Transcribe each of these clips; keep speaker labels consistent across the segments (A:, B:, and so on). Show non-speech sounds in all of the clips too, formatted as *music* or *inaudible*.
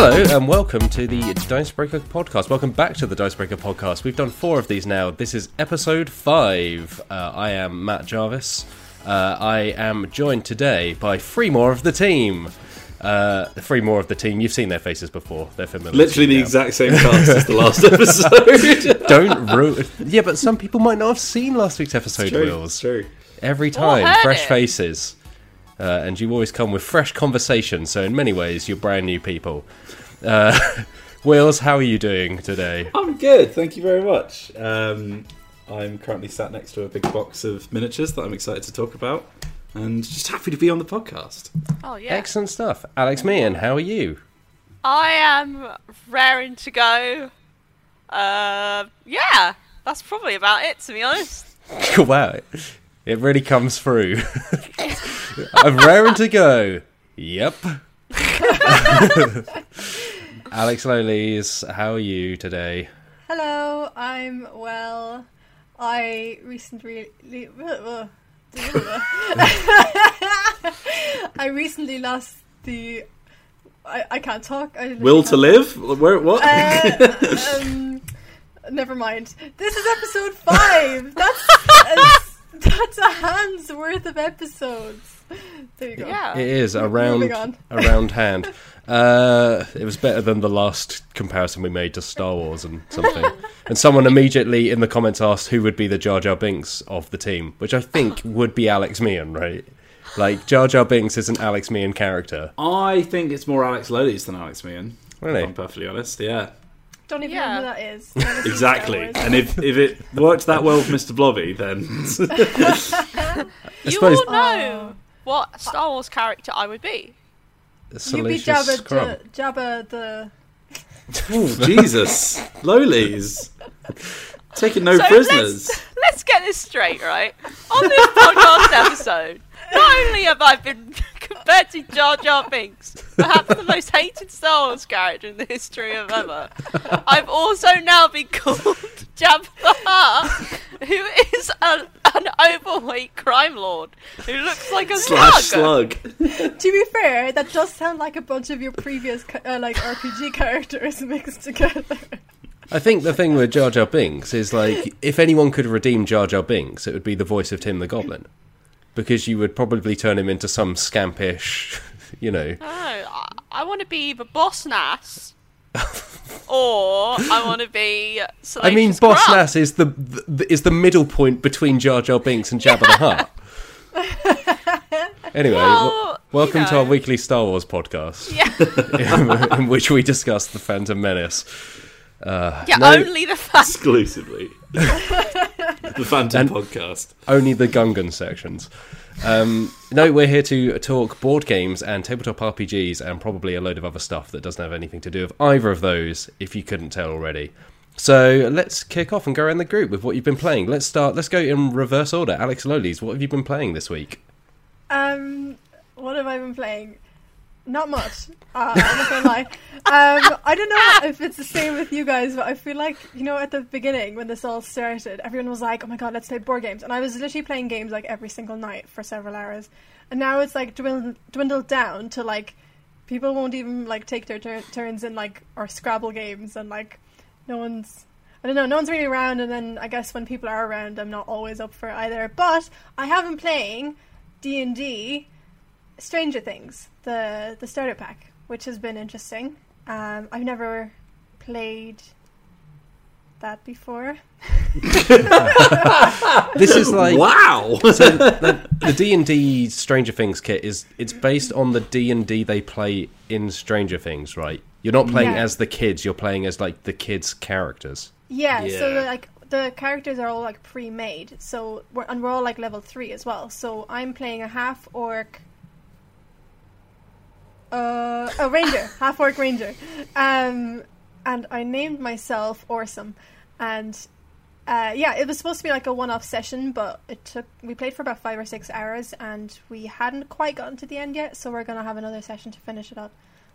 A: Hello and welcome to the Dicebreaker podcast. Welcome back to the Dicebreaker podcast. We've done four of these now. This is episode five. Uh, I am Matt Jarvis. Uh, I am joined today by three more of the team. Uh, three more of the team. You've seen their faces before. They're familiar.
B: Literally the
A: now.
B: exact same cast as the last *laughs* episode.
A: Don't ruin. Yeah, but some people might not have seen last week's episode.
B: true,
A: Wills.
B: true.
A: Every time, fresh
C: it.
A: faces. Uh, and you always come with fresh conversation, so in many ways, you're brand new people. Uh, *laughs* Wills, how are you doing today?
B: I'm good, thank you very much. Um, I'm currently sat next to a big box of miniatures that I'm excited to talk about, and just happy to be on the podcast.
C: Oh yeah.
A: Excellent stuff. Alex Meehan, how are you?
C: I am raring to go. Uh, yeah, that's probably about it to be honest. *laughs*
A: wow, it really comes through. *laughs* I'm raring to go. Yep. *laughs* Alex Lowleys, how are you today?
D: Hello, I'm well. I recently *laughs* I recently lost the I, I can't talk. I
B: Will to live? Where? What?
D: Uh, um, never mind. This is episode five. That's that's, *laughs* that's a hand's worth of episodes. There you go.
C: Yeah.
A: It is a round,
D: Moving
A: a round hand. Uh, it was better than the last comparison we made to Star Wars and something. *laughs* and someone immediately in the comments asked who would be the Jar Jar Binks of the team, which I think would be Alex Meehan, right? Like Jar Jar Binks is an Alex Meehan character.
B: I think it's more Alex Lodies than Alex Meehan. If
A: Really?
B: I'm perfectly honest. Yeah,
D: Don't even
C: Yeah.
D: know who that is. Never seen Star
B: exactly.
D: Wars.
B: And if if it worked that well with Mr. Blobby, then *laughs* *laughs*
C: you
A: suppose-
C: all know oh. what Star Wars character I would be.
D: You'd be Jabba,
A: Scrum.
D: the, Jabba the.
B: oh, Jesus, Lolies, taking no
C: So
B: prisoners.
C: let's let's get this straight, right? On this podcast *laughs* episode, not only have I been compared to Jar Jar Binks, perhaps the most hated Star Wars character in the history of ever, I've also now been called *laughs* Jabba the Hutt, who is a, an overweight crime lord who looks like a
B: Slash
C: slug.
B: slug. *laughs*
D: To be fair, that does sound like a bunch of your previous uh, like RPG *laughs* characters mixed together.
A: I think the thing with Jar Jar Binks is like, if anyone could redeem Jar Jar Binks, it would be the voice of Tim the Goblin. Because you would probably turn him into some scampish, *laughs* you know.
C: No, I, I want to be either Boss Nass. *laughs* or I want to be.
A: I mean,
C: Salacious
A: Boss. Nass is the, the is the middle point between Jar Jar Binks and Jabba the Hutt. Anyway,
C: Well,
A: w- welcome
C: you
A: to our weekly Star Wars podcast,
C: Yeah,
A: in, *laughs* in which we discuss the Phantom Menace.
C: Yeah.
A: No.
C: Only the fact.
B: exclusively. *laughs* the Phantom
A: And-
B: podcast.
A: Only the Gungan sections. Um, no, we're here to talk board games and tabletop RPGs and probably a load of other stuff that doesn't have anything to do with either of those, if you couldn't tell already. So let's kick off and go around the group with what you've been playing. Let's start. Let's go in reverse order. Alex Lowleys, what have you been playing this week?
D: Um, what have I been playing? Not much. Uh, I'm not gonna lie. Um, I don't know if it's the same with you guys, but I feel like you know at the beginning when this all started, everyone was like, "Oh my god, let's play board games," and I was literally playing games like every single night for several hours, and now it's like dwindled, dwindled down to like people won't even like take their tur- turns in like or Scrabble games, and like no one's. I don't know. No one's really around, and then I guess when people are around, I'm not always up for it either. But I have been playing D and D, Stranger Things, the the starter pack, which has been interesting. Um, I've never played that before. *laughs*
A: This is like
B: wow. *laughs*
A: so the the D and D Stranger Things kit is it's based on the D and D they play in Stranger Things, right? You're not playing
D: Yeah.
A: as the kids. You're playing as like the kids' characters.
D: Yeah, so
B: Yeah.
D: the, like the characters are all like pre-made. So we're and we're all like level three as well. So I'm playing a half orc. Uh, a ranger, *laughs* half orc ranger, um, and I named myself Orsum, and uh, yeah, it was supposed to be like a one-off session, but it took. We played for about five or six hours, and we hadn't quite gotten to the end yet. So we're gonna have another session to finish it up.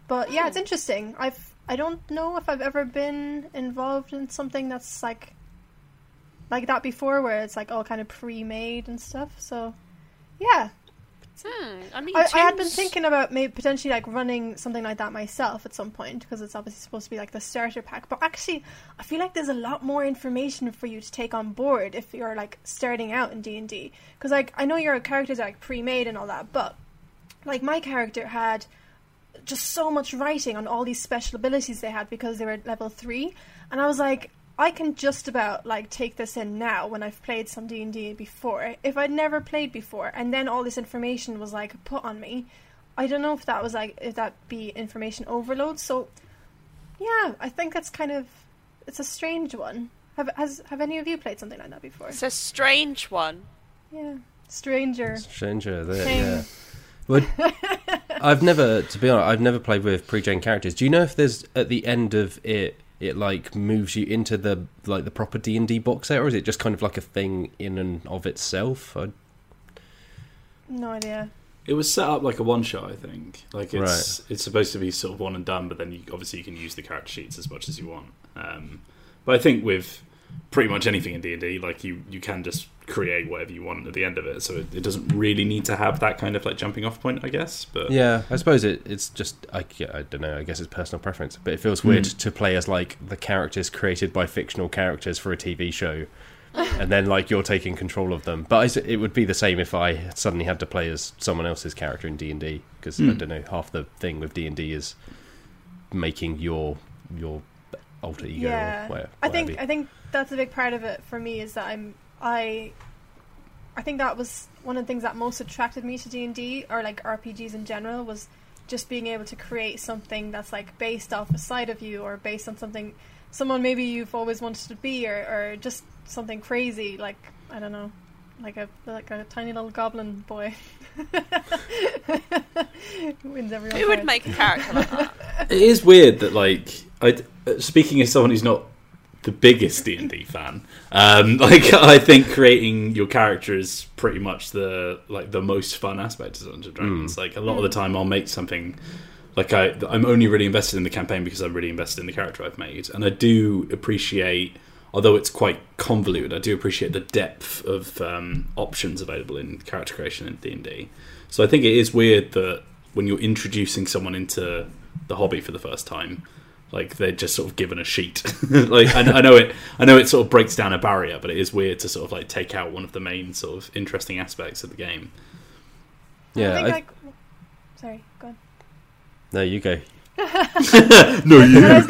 D: But yeah, it's interesting. I've I don't know if I've ever been involved in something that's like like that before, where it's like all kind of pre-made and stuff. So yeah,
C: Hmm, I mean,
D: I, I had been thinking about maybe potentially like running something like that myself at some point because it's obviously supposed to be like the starter pack. But actually, I feel like there's a lot more information for you to take on board if you're like starting out in D and D. Because like I know your characters are like pre-made and all that, but like my character had just so much writing on all these special abilities they had because they were level three, and I was like, I can just about like take this in now when I've played some D and D before. If I'd never played before, and then all this information was like put on me, I don't know if that was like if that be information overload. So, yeah, I think that's kind of it's a strange one. Have has have any of you played something like that before?
C: It's a strange one.
D: Yeah, stranger.
A: Stranger, there,
D: Thing.
A: yeah. Well, *laughs* I've never, to be honest, I've never played with pre-gen characters. Do you know if there's at the end of it, it like moves you into the like the proper D and D box set, or is it just kind of like a thing in and of itself? I,
D: No idea.
B: It was set up like a one shot, I think. Like it's it's supposed to be sort of one and done, but then you, obviously you can use the character sheets as much as you want. Um, but I think with pretty much anything in D and D, like you you can just create whatever you want at the end of it, so it, it doesn't really need to have that kind of like jumping off point, I guess. But
A: yeah, I suppose it, it's just I, yeah, I don't know. I guess it's personal preference, but it feels weird to play as like the characters created by fictional characters for a TV show, and then like you're taking control of them. But I s it would be the same if I suddenly had to play as someone else's character in D and D because I
B: Hmm.
A: don't know. Half the thing with D and D is making your your alter ego.
D: yeah,
A: or whatever,
D: I think. I think that's a big part of it for me is that I'm I I think that was one of the things that most attracted me to D and D or like RPGs in general was just being able to create something that's like based off a side of you or based on something someone maybe you've always wanted to be or, or just something crazy like I don't know like a like a tiny little goblin boy Who *laughs* wins every
C: Who would make a character like that?
B: it is weird that like I speaking as someone who's not the biggest D and D fan, um, *laughs* like I think creating your character is pretty much the like the most fun aspect of Dungeons and Dragons. Like a lot of the time, I'll make something like I I'm only really invested in the campaign because I'm really invested in the character I've made, and I do appreciate. Although it's quite convoluted, I do appreciate the depth of um, options available in character creation in D and D. So I think it is weird that when you're introducing someone into the hobby for the first time, like they're just sort of given a sheet. *laughs* like I, I know it, I know it sort of breaks down a barrier, but it is weird to sort of like take out one of the main sort of interesting aspects of the game.
A: yeah.
D: I think
A: I-
D: like sorry go on
A: no, you go. *laughs* *laughs*
B: no, you.
D: but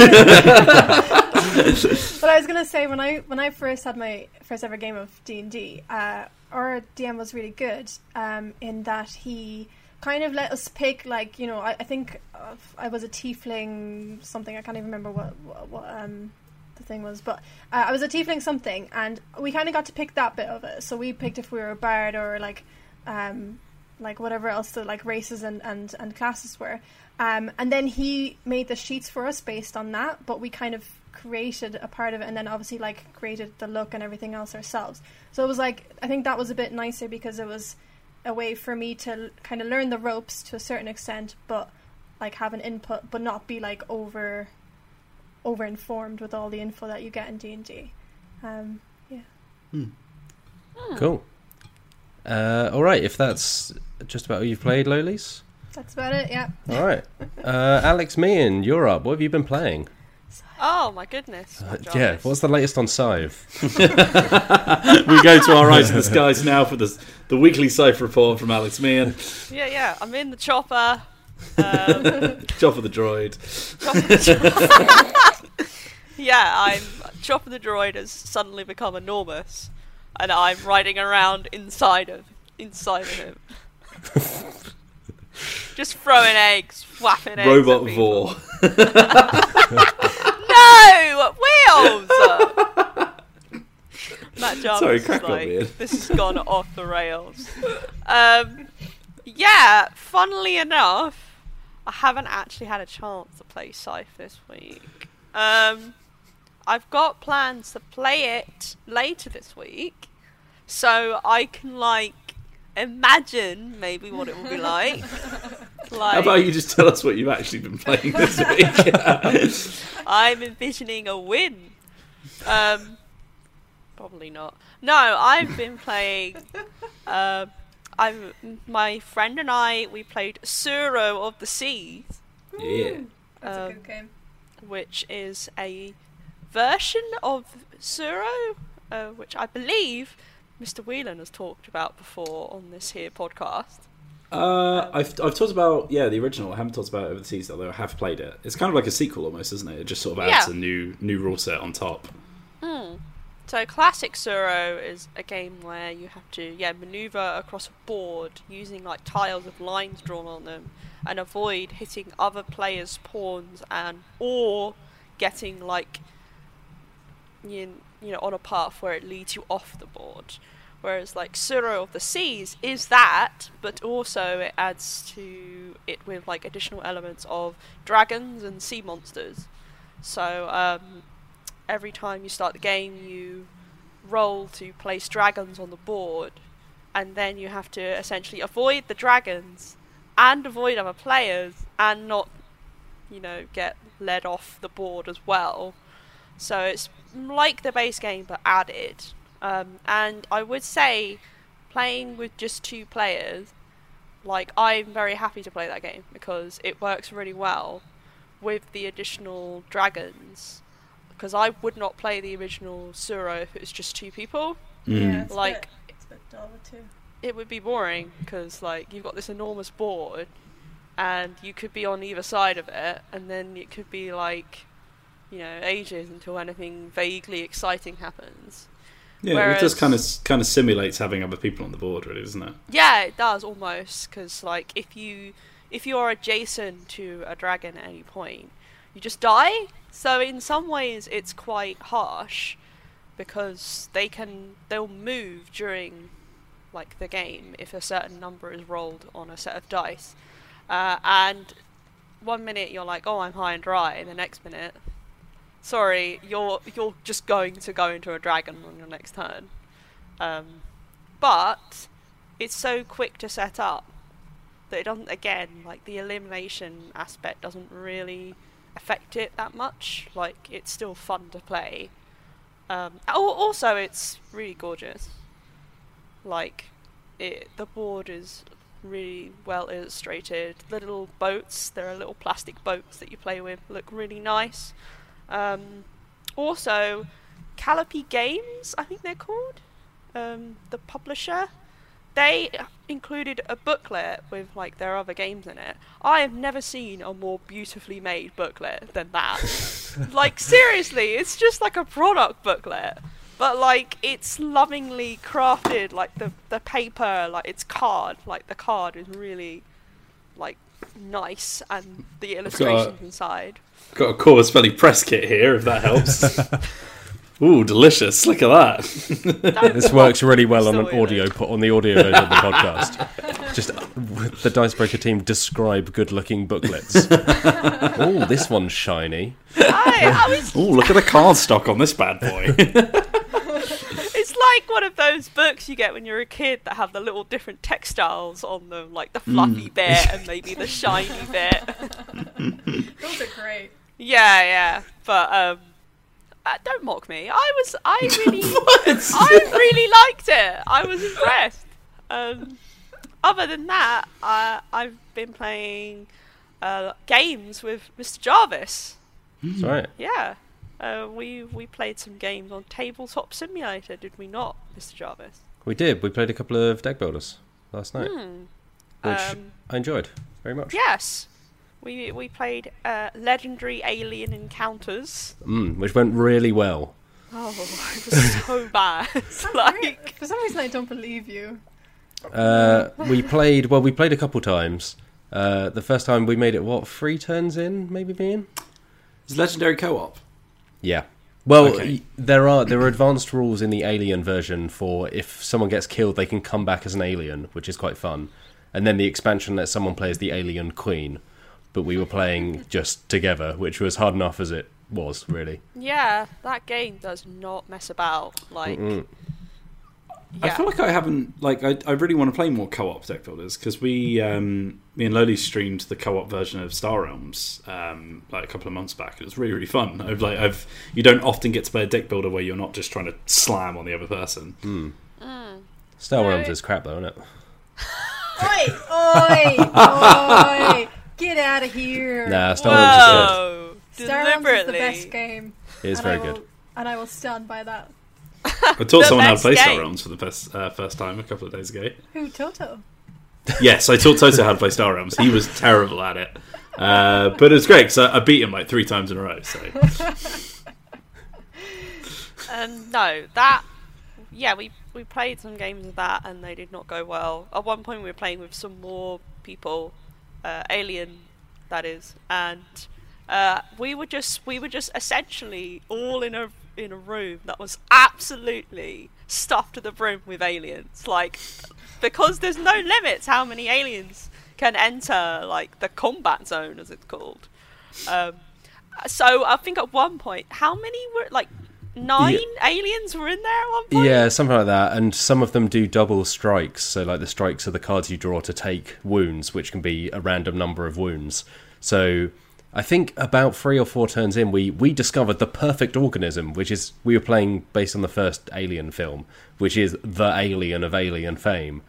D: I was gonna say when I when I first had my first ever game of D and D, uh, our DM was really good um, in that he kind of let us pick like you know I, I think uh, I was a tiefling something I can't even remember what what, what um, the thing was, but uh, I was a tiefling something, and we kind of got to pick that bit of it. So we picked if we were a bard or like um, like whatever else the like races and and, and classes were. Um, and then he made the sheets for us based on that, but we kind of created a part of it and then obviously like created the look and everything else ourselves. So it was like I think that was a bit nicer because it was a way for me to kind of learn the ropes to a certain extent, but like have an input, but not be like over over informed with all the info that you get in D and D. Um, yeah.
A: Cool. Uh, all right, if that's just about all you've played, Lolies.
D: That's about it. Yeah.
A: All right, uh, Alex Meehan, you're up. What have you been playing?
C: Oh my goodness.
A: Uh, yeah, what's the latest on Scythe? *laughs*
B: we go to our eyes in the skies now for the the weekly Cipher report from Alex Meehan,
C: Yeah, yeah. I'm in the chopper. *laughs* Um,
B: Chopper the droid. *laughs*
C: yeah, I'm Chopper the droid has suddenly become enormous, and I'm riding around inside of inside of him, *laughs* just throwing eggs, whapping eggs.
B: Robot. Vor. *laughs*
C: No wheels. Matt Jarvis
B: Sorry,
C: is
B: crack on,
C: like,
B: Ian.
C: this has gone off the rails. Um, yeah, funnily enough, I haven't actually had a chance to play Scythe this week. Um, I've got plans to play it later this week, so I can like imagine maybe what it will be like. like *laughs*
B: How about you just tell us what you've actually been playing this *laughs* week? *laughs*
C: I'm envisioning a win. Um, probably not. No, I've been playing. Um, I'm my friend and I we played Tsuro of the Seas,
B: Yeah.
D: That's a
C: Um,
D: good game.
C: which is a version of Tsuro, uh, which I believe Mr. Whelan has talked about before on this here podcast.
B: Uh, I've I've talked about yeah the original. I haven't talked about it overseas although I have played it. It's kind of like a sequel almost, isn't it? It just sort of adds
C: Yeah.
B: a new new rule set on top.
C: Hmm. So classic Tsuro is a game where you have to yeah maneuver across a board using like tiles with lines drawn on them and avoid hitting other players' pawns and or getting like you, you know on a path where it leads you off the board. Whereas like Tsuro of the Seas is that, but also it adds to it with like additional elements of dragons and sea monsters. So um, every time you start the game, you roll to place dragons on the board, and then you have to essentially avoid the dragons and avoid other players and not, you know, get led off the board as well. So it's like the base game but added. Um, and I would say playing with just two players, like I'm very happy to play that game because it works really well with the additional dragons because I would not play the original Tsuro if it was just two people.
B: Mm.
D: Yeah, it's a
C: Like-
D: bit, it's a bit dull too.
C: It would be boring because like you've got this enormous board, and you could be on either side of it, and then it could be like, you know, ages until anything vaguely exciting happens.
B: Yeah, it just kind of kind of simulates having other people on the board, really, doesn't it?
C: Yeah, it does almost because like if you if you're adjacent to a dragon at any point, you just die. So in some ways, it's quite harsh because they can they'll move during like the game if a certain number is rolled on a set of dice, uh, and one minute you're like, oh, I'm high and dry, and the next minute, sorry, you're you're just going to go into a dragon on your next turn. Um, but it's so quick to set up that it doesn't again like the elimination aspect doesn't really affect it that much. Like it's still fun to play. Um, also it's really gorgeous. Like it the board is really well illustrated. The little boats there are little plastic boats that you play with look really nice um, also Calliope Games I think they're called um, the publisher they included a booklet with like their other games in it. I have never seen a more beautifully made booklet than that. *laughs* like seriously, it's just like a product booklet, but like it's lovingly crafted. Like the the paper, like it's card, like the card is really like nice, and the illustrations inside.
B: Got a Core Spelly press kit here, if that helps. *laughs* Ooh, delicious! Look at that.
A: This works really well on an
C: Crystal, you know.
A: audio po- on the audio version of the *laughs* podcast. Just uh, the Dicebreaker team describe good-looking booklets. *laughs* oh, this one's shiny.
C: I, I was
B: Ooh, look at the card stock on this bad boy.
C: It's like one of those books you get when you're a kid that have the little different textiles on them, like the fluffy *laughs* bit and maybe the shiny *laughs* bit.
D: Those are great.
C: Yeah, yeah. But um, uh, don't mock me. I was, I *laughs* really, I really liked it. I was impressed. Um, other than that, I, I've been playing uh, games with Mr. Jarvis.
A: That's right.
C: Yeah. Uh, we we played some games on Tabletop Simulator, did we not, Mr. Jarvis?
A: We did. We played a couple of deck builders last night,
C: Hmm.
A: which
C: Um,
A: I enjoyed very much.
C: Yes. We we played uh, Legendary Alien Encounters.
A: Mm, which went really well.
C: Oh, *laughs* it was so bad. *laughs* *laughs* like,
D: For some reason, I don't believe you.
A: Uh, we played. Well, we played a couple times. Uh, the first time we made it, what three turns in, maybe being.
B: It's legendary co-op?
A: Yeah. Well,
B: Okay.
A: there are there are advanced rules in the alien version for if someone gets killed, they can come back as an alien, which is quite fun. And then the expansion lets someone play as the alien queen, but we were playing just together, which was hard enough as it was, really.
C: yeah, that game does not mess about. Like,
A: Mm.
B: I feel like I haven't like I, I really want to play more co-op deck builders because we um, me and Loli streamed the co-op version of Star Realms um, like a couple of months back. It was really really fun. I've like I've you don't often get to play a deck builder where you're not just trying to slam on the other person.
A: Mm.
C: Mm.
A: Star
C: No,
A: Realms
C: it-
A: is crap, though, isn't it?
D: Oi! Oi! Oi! Get out of here!
A: Nah, Star Realms
C: Whoa!
D: Star Realms is the best game.
A: It's
D: and
A: very
D: will,
A: good.
D: And I will stand by that.
B: I *laughs* taught someone how to
C: best
B: play Star. Realms for the first uh, first time a couple of days ago.
D: Who, Toto?
B: Yes, I taught Toto how to play Star Realms. He was terrible at it, uh, but it was great because I, I beat him like three times in a row. So *laughs*
C: Um, no, that. Yeah, we we played some games of that, and they did not go well. At one point, we were playing with some more people, uh, alien, that is, and uh, we were just we were just essentially all in a in a room that was absolutely stuffed to the brim with aliens. Like, because there's no limits how many aliens can enter like the combat zone, as it's called. Um, so I think at one point, how many were like nine aliens were in there at one point?
A: Yeah, something like that. And some of them do double strikes. So, like the strikes are the cards you draw to take wounds, which can be a random number of wounds. So, I think about three or four turns in, we we discovered the perfect organism, which is we were playing based on the first Alien film, which is the alien of Alien fame.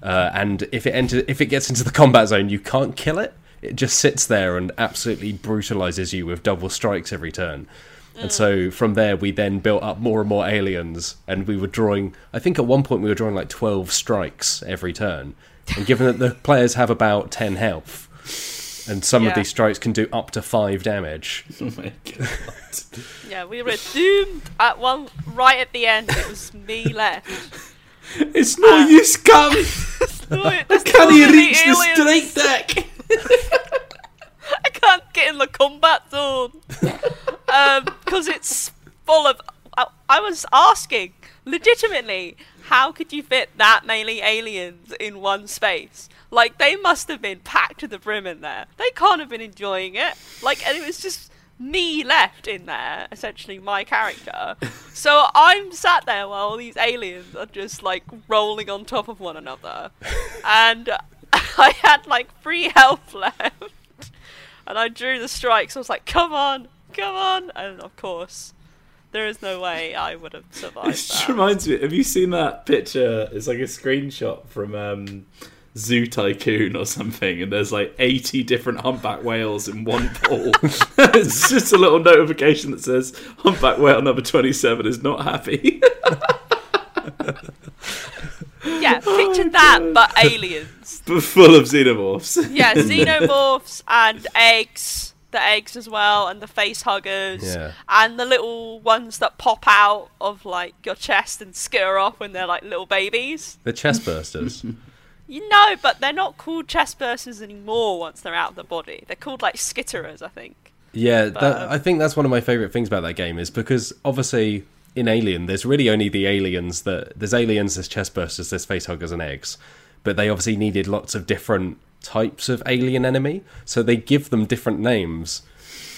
A: Uh, and if it enter, if it gets into the combat zone, you can't kill it. It just sits there and absolutely brutalizes you with double strikes every turn. And so from there, we then built up more and more aliens, and we were drawing. I think at one point we were drawing like twelve strikes every turn. And given that the players have about ten health, and some of these strikes can do up to five damage, *laughs*
B: oh my god,
C: Yeah, we were doomed at one right at the end. It was me *laughs* left.
B: it's no uh, use, Cam. *laughs*
C: There's
B: Can
C: too
B: he reach the
C: aliens.
B: straight deck?
C: I can't get in the combat zone um, because it's full of. I, I was asking legitimately, how could you fit that many aliens in one space? Like they must have been packed to the brim in there. They can't have been enjoying it. Like, and it was just me left in there, essentially my character. *laughs* So I'm sat there while all these aliens are just like rolling on top of one another, *laughs* and *laughs* I had like three health left and I drew the strikes. I was like, "Come on, come on!" And of course, there is no way I would have
B: It
C: survived
B: just
C: that.
B: reminds me. Have you seen that picture? It's like a screenshot from um, Zoo Tycoon or something, and there's like 80 different humpback whales in one pool. *laughs* it's just a little notification that says humpback whale number 27 is not happy. *laughs*
C: Yeah, picture oh, that, but aliens. *laughs*
B: but full of xenomorphs.
C: Yeah, xenomorphs and eggs. The eggs as well, and the face huggers,
A: Yeah.
C: and the little ones that pop out of like your chest and skitter off when they're like little babies.
A: the chest bursters.
C: You know, but they're not called chest bursters anymore once they're out of the body. They're called like skitterers, I think.
A: Yeah,
C: But,
A: that,
C: um,
A: I think that's one of my favorite things about that game is because obviously in Alien, there's really only the aliens that there's aliens, there's chestbursters, there's facehuggers and eggs, but they obviously needed lots of different types of alien enemy, so they give them different names.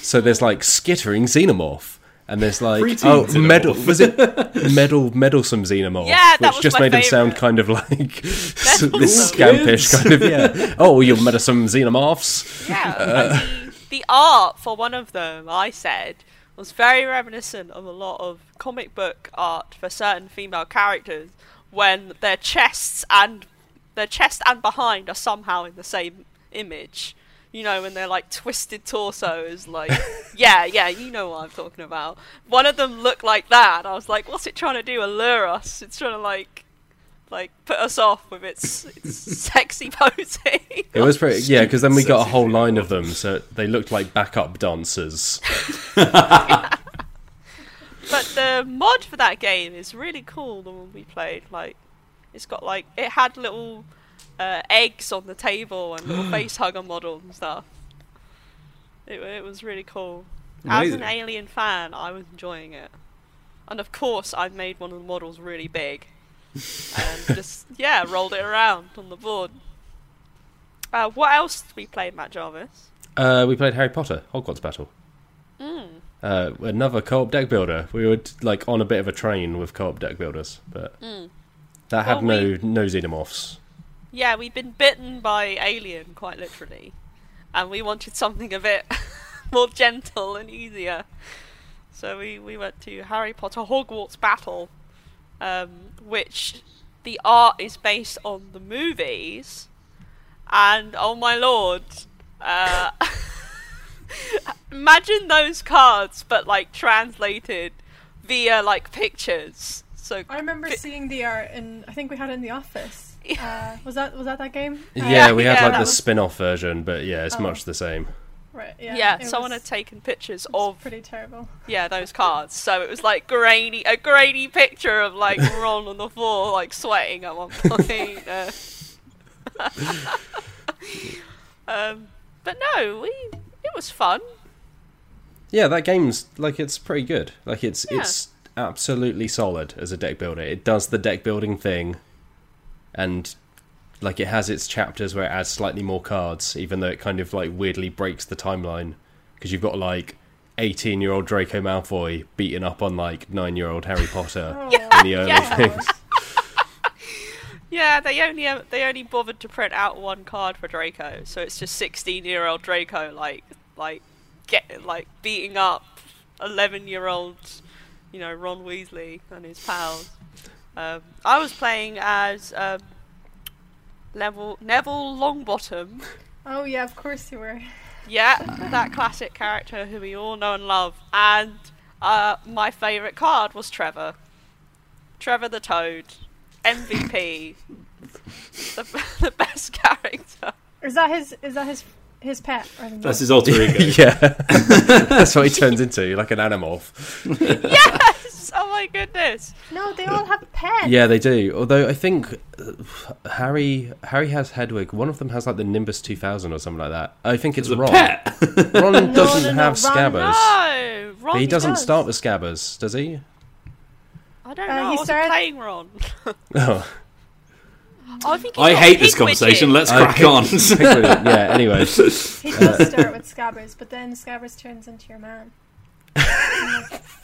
A: So there's like skittering xenomorph. And there's like oh
B: xenomorph.
A: medal was it *laughs* medal meddlesome xenomorph
C: Yeah, that
A: which
C: was
A: just
C: my
A: made him sound kind of like *laughs* this
C: Meddlesome.
A: scampish kind of *laughs* yeah oh you meddlesome xenomorphs
C: Yeah, uh, and the, the art for one of them, I said, was very reminiscent of a lot of comic book art for certain female characters when their chests and their chest and behind are somehow in the same image. You know, when they're like twisted torsos, like yeah, yeah, you know what I'm talking about. One of them looked like that. I was like, what's it trying to do? Allure us? It's trying to like, like put us off with its, its *laughs* sexy posing.
A: It was pretty, yeah, because then we got a whole line of them, so they looked like backup dancers. *laughs*
C: But the mod for that game is really cool. The one we played, like, it's got like it had little uh, eggs on the table and little *gasps* face hugger models and stuff. It, it was really cool. As
B: Amazing.
C: an Alien fan, I was enjoying it, and of course, I made one of the models really big, and *laughs* just yeah, rolled it around on the board. Uh, what else did we play, Matt Jarvis?
A: Uh, we played Harry Potter, Hogwarts Battle.
C: Mm.
A: Uh, another co-op deck builder. We were like on a bit of a train with co-op deck builders, but
C: Mm.
A: that had
C: Well,
A: no no xenomorphs.
C: Yeah, we've been bitten by Alien, quite literally. And we wanted something a bit *laughs* more gentle and easier. So we, we went to Harry Potter Hogwarts Battle, um, which the art is based on the movies, and oh my lord, uh, *laughs* imagine those cards, but like translated via like pictures. So
D: I remember seeing the art and I think we had it in the office. Uh, was that was that that game? Uh,
A: Yeah, we had
C: yeah,
A: like the
D: was-
A: spin-off version, but yeah, it's
D: Oh.
A: much the same.
D: Right. Yeah.
C: yeah, someone
D: was-
C: had taken pictures
D: it was
C: of
D: pretty terrible.
C: yeah those cards. So it was like grainy, a grainy picture of like *laughs* Ron on the floor, like sweating at one point. uh. *laughs* *laughs* um, but no, we it was fun.
A: Yeah, that game's like it's pretty good. Like it's
C: Yeah.
A: it's absolutely solid as a deck builder. It does the deck building thing, and like it has its chapters where it adds slightly more cards, even though it kind of like weirdly breaks the timeline because you've got like eighteen year old Draco Malfoy beating up on like nine year old Harry Potter *laughs*
D: Oh,
A: in the early
C: Yeah. *laughs*
A: things.
C: Yeah, they only they only bothered to print out one card for Draco, so it's just sixteen year old Draco like like get like beating up eleven year old, you know Ron Weasley and his pals. Um, I was playing as um, level Neville Longbottom.
D: Oh yeah, of course you were.
C: Yeah, that classic character who we all know and love. And uh, my favourite card was Trevor. Trevor the Toad. MVP. *laughs* the, *laughs* the best *laughs* character.
D: Is that his? Is that his? His pet?
B: That's his alter ego. *laughs*
A: yeah, *laughs* that's what he turns into, like an animorph. *laughs*
C: Yes! Oh my goodness.
D: No, they all have pets.
A: Yeah, they do. Although I think uh, Harry Harry has Hedwig. One of them has like the Nimbus 2000 or something like that. I think it's
B: It's a
A: Ron.
B: pet.
A: Ron
D: No,
A: doesn't
D: no, no,
A: have
D: Ron-
A: scabbers.
C: No! Ron,
A: But he doesn't
D: does.
A: start with scabbers, does he?
C: I don't
D: Uh,
C: know.
D: he
C: I wasn't
D: started-
C: playing Ron.
A: Oh,
C: Oh, I think
B: I hate this conversation. Let's
A: I
B: crack
A: picked-
B: on.
A: Yeah. *laughs* Anyway,
D: He does uh, start with Scabbers, but then Scabbers turns into your man. *laughs*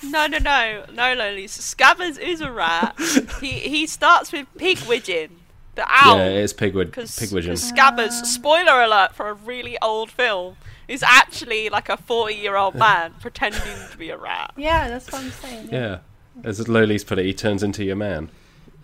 C: No, no, no, no, Lolies. Scabbers is a rat. he he starts with Pigwidgeon, the owl.
A: yeah, it's Pigwood.
C: Because
A: Pigwidgeon.
C: Scabbers, ah. spoiler alert for a really old film, is actually like a 40 year old man pretending to be a rat.
D: Yeah, that's what I'm saying.
A: Yeah, as Loli's put it, he turns into your man.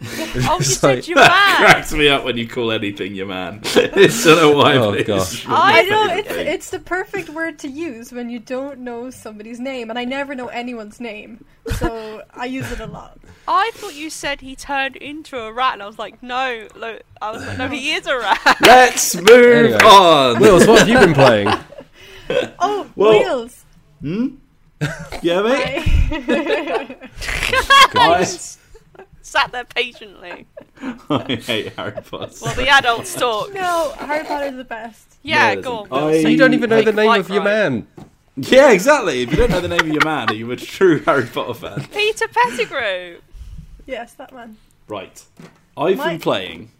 C: Oh, *laughs* you said
A: like-
C: you *laughs* man.
B: cracks me up when you call anything your man. *laughs* I don't know why.
A: Oh,
B: it's
A: gosh.
B: my
C: I
D: I know it's it's the perfect word to use when you don't know somebody's name, and I never know anyone's name, so I use it a lot.
C: I thought you said he turned into a rat, and I was like, no, lo- I was like, no, he is a rat.
B: Let's move
A: Anyway.
B: on.
A: Wills, what have you been playing?
D: Oh,
B: Well-
D: wheels!
B: Hmm? Yeah, mate.
D: I-
B: I, *laughs*
C: Sat there patiently *laughs*
B: I hate Harry Potter.
C: Well, the adults talk.
D: no, Harry Potter's the best.
C: Yeah,
B: No,
C: go on.
B: it
C: Bill.
B: isn't.
A: You don't even know
C: Make
A: the name
C: Mike
A: of your man.
B: Yeah, exactly. If you don't know the name of your man, are you a true Harry Potter fan?
C: Peter Pettigrew.
D: Yes, that one.
B: Right. I've
D: My-
B: been playing,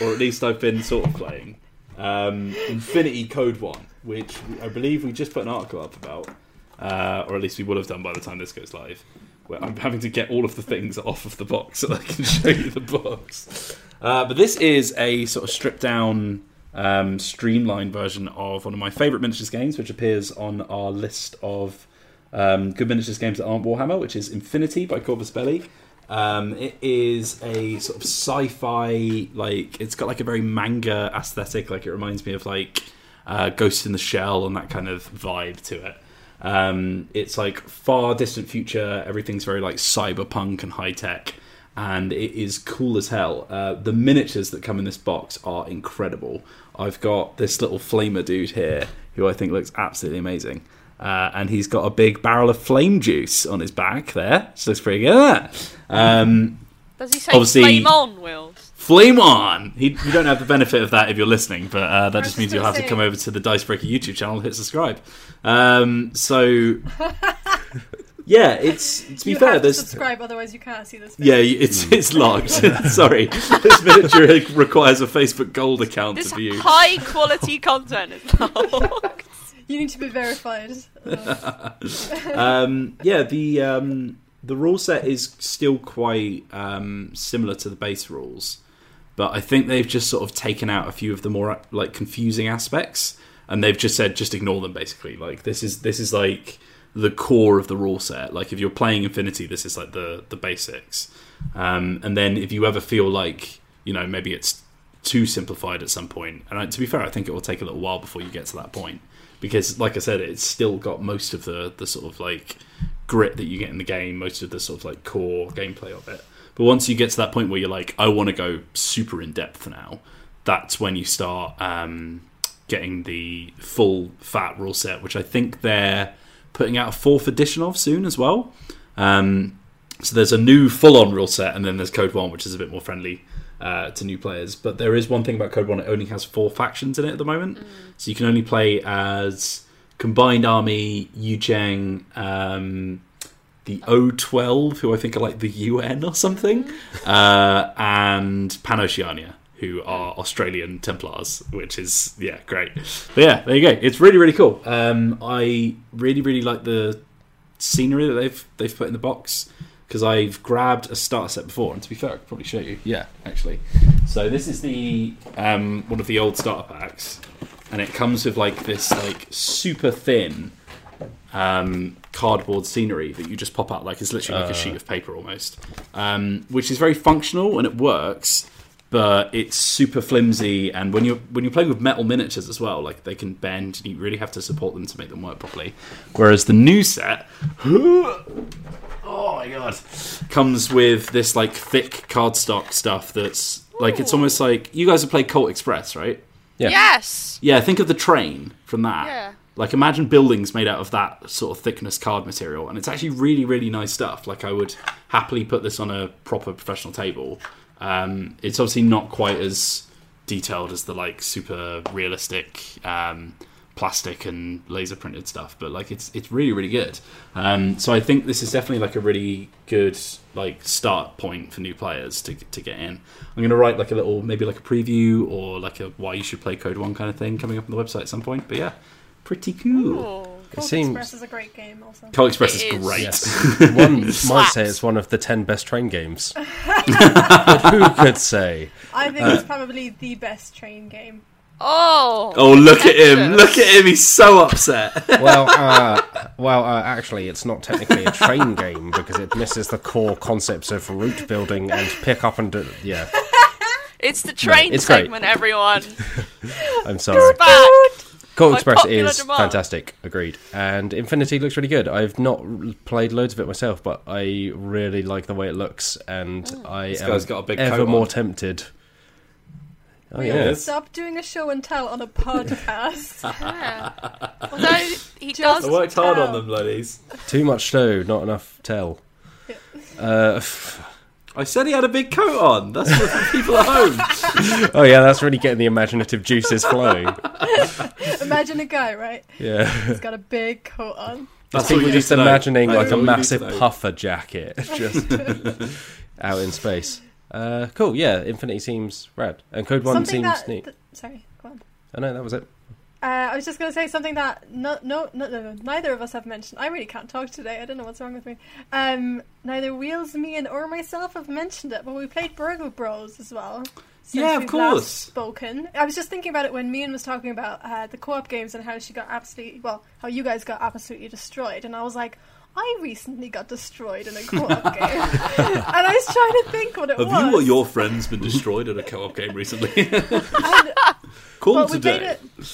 B: or at least I've been sort of playing, um, Infinity Code 1, which I believe we just put an article up about, uh, or at least we will have done by the time this goes live. Where I'm having to get all of the things off of the box so that I can *laughs* show you the box. Uh, but this is a sort of stripped down, um, streamlined version of one of my favourite miniatures games, which appears on our list of um, good miniatures games that aren't Warhammer, which is Infinity by Corvus Belli. Um, it is a sort of sci-fi, like it's got like a very manga aesthetic. Like it reminds me of like uh, Ghost in the Shell and that kind of vibe to it. Um, it's like far distant future. Everything's very like cyberpunk and high tech, and it is cool as hell. Uh, the miniatures that come in this box are incredible. I've got this little flamer dude here who I think looks absolutely amazing. Uh, and he's got a big barrel of flame juice on his back there. So looks pretty good. Um,
C: Does he say
B: Obviously-
C: flame on, Wills?
B: Flame on! He, you don't have the benefit of that if you're listening, but uh, that just means
D: just
B: you'll have
D: gonna
B: come over to the Dicebreaker YouTube channel and hit subscribe. Um, so, *laughs* yeah, it's to be
D: you
B: fair,
D: have to subscribe, otherwise you can't see this.
B: yeah, it's it's logged. *laughs* Sorry, this miniature requires a Facebook Gold account
C: This
B: to view.
C: high quality content is *laughs* not.
D: you need to be verified.
B: Um, yeah, the um, the rule set is still quite um, similar to the base rules, but I think they've just sort of taken out a few of the more like confusing aspects, and they've just said just ignore them basically. Like this is this is like the core of the rule set. Like if you're playing Infinity, this is like the the basics. Um, and then if you ever feel like you know maybe it's too simplified at some point, and I, to be fair, I think it will take a little while before you get to that point because, like I said, it's still got most of the the sort of like grit that you get in the game, most of the sort of like core gameplay of it. But once you get to that point where you're like, I want to go super in depth now, that's when you start um, getting the full fat rule set, which I think they're putting out a fourth edition of soon as well. Um, so there's a new full on rule set, and then there's Code One, which is a bit more friendly uh, to new players. But there is one thing about Code One; it only has four factions in it at the moment, so you can only play as Combined Army, Yu Jing, um, the O12, who I think are like the UN or something, uh, and Panoceania, who are Australian Templars, which is yeah great. But yeah, there you go. It's really really cool. Um, I really really like the scenery that they've they've put in the box because I've grabbed a starter set before, and to be fair, I could probably show you. Yeah, actually. So this is the um, one of the old starter packs, and it comes with like this like super thin um, cardboard scenery that you just pop out like it's literally like a sheet of paper almost, um, which is very functional and it works. But it's super flimsy, and when you're when you're playing with metal miniatures as well, like they can bend, and you really have to support them to make them work properly. Whereas the new set, *gasps* oh my god, comes with this like thick cardstock stuff that's like it's almost like you guys have played Colt Express, right?
A: Yeah.
C: Yes.
B: Yeah, think of the train from that.
C: Yeah.
B: Like imagine buildings made out of that sort of thickness card material, and it's actually really, really nice stuff. Like I would happily put this on a proper professional table. Um, it's obviously not quite as detailed as the like super realistic um, plastic and laser printed stuff, but like it's it's really, really good. Um, so I think this is definitely like a really good like start point for new players to to get in. I'm going to write like a little maybe like a preview or like a why you should play Code One kind of thing coming up on the website at some point. But yeah, pretty cool.
C: Ooh.
D: Cold
A: seems-
D: Express is a great game, also.
B: Colt Express
C: It
B: is
C: is.
B: great.
A: Yes. *laughs* One might say it's one of the 10 best train games. *laughs* but who could say?
D: I think it's probably the best train game.
C: Oh.
B: Oh, look at him! Look at him! He's so upset. *laughs*
A: Well, uh, well, uh, actually, it's not technically a train game because it misses the core concepts of route building and pick up and do, yeah.
C: It's the train
A: it's great.
C: segment, everyone.
A: I'm sorry.
C: Back.
A: Colt
C: by
A: Express is
C: demand.
A: fantastic. Agreed. And Infinity looks really good. I've not played loads of it myself, but I really like the way it looks, and I
B: This
A: am
B: guy's got a big
A: ever more
B: on.
A: tempted. Oh
D: We
A: yeah.
B: Yes.
D: Stop doing a show and tell on a podcast. *laughs*
C: Yeah. Although he *laughs* does.
B: I worked hard on them, ladies.
A: Too much show, not enough tell. Uh, *laughs*
B: I said he had a big coat on. That's for the people at home. *laughs*
A: oh yeah, that's really getting the imaginative juices flowing. *laughs*
D: Imagine a guy, right?
A: Yeah.
D: He's got a big coat on.
B: That's
A: People
B: all you
A: just
B: need to know.
A: imagining like a
B: all you need to
A: massive puffer jacket *laughs* just out in space. Uh, cool, yeah. Infinity seems rad, and Code One
D: something
A: seems
D: that.
A: neat.
D: th- sorry, go on.
A: I know that was it.
D: Uh, I was just going to say something that no, no, no, no, neither of us have mentioned. I really can't talk today. I don't know what's wrong with me. Um, neither Wheels, me, and or myself have mentioned it, but we played Burgle Bros as well.
B: Yeah, of course.
D: Spoken. I was just thinking about it when Meehan was talking about uh, the co-op games and how she got absolutely well, how you guys got absolutely destroyed, and I was like. I recently got destroyed in a co-op *laughs* game, and I was trying to think what it
B: Have
D: was.
B: Have you or your friends been destroyed in a co-op game recently? *laughs*
D: And-
B: Call
D: Well, we
B: today.
D: played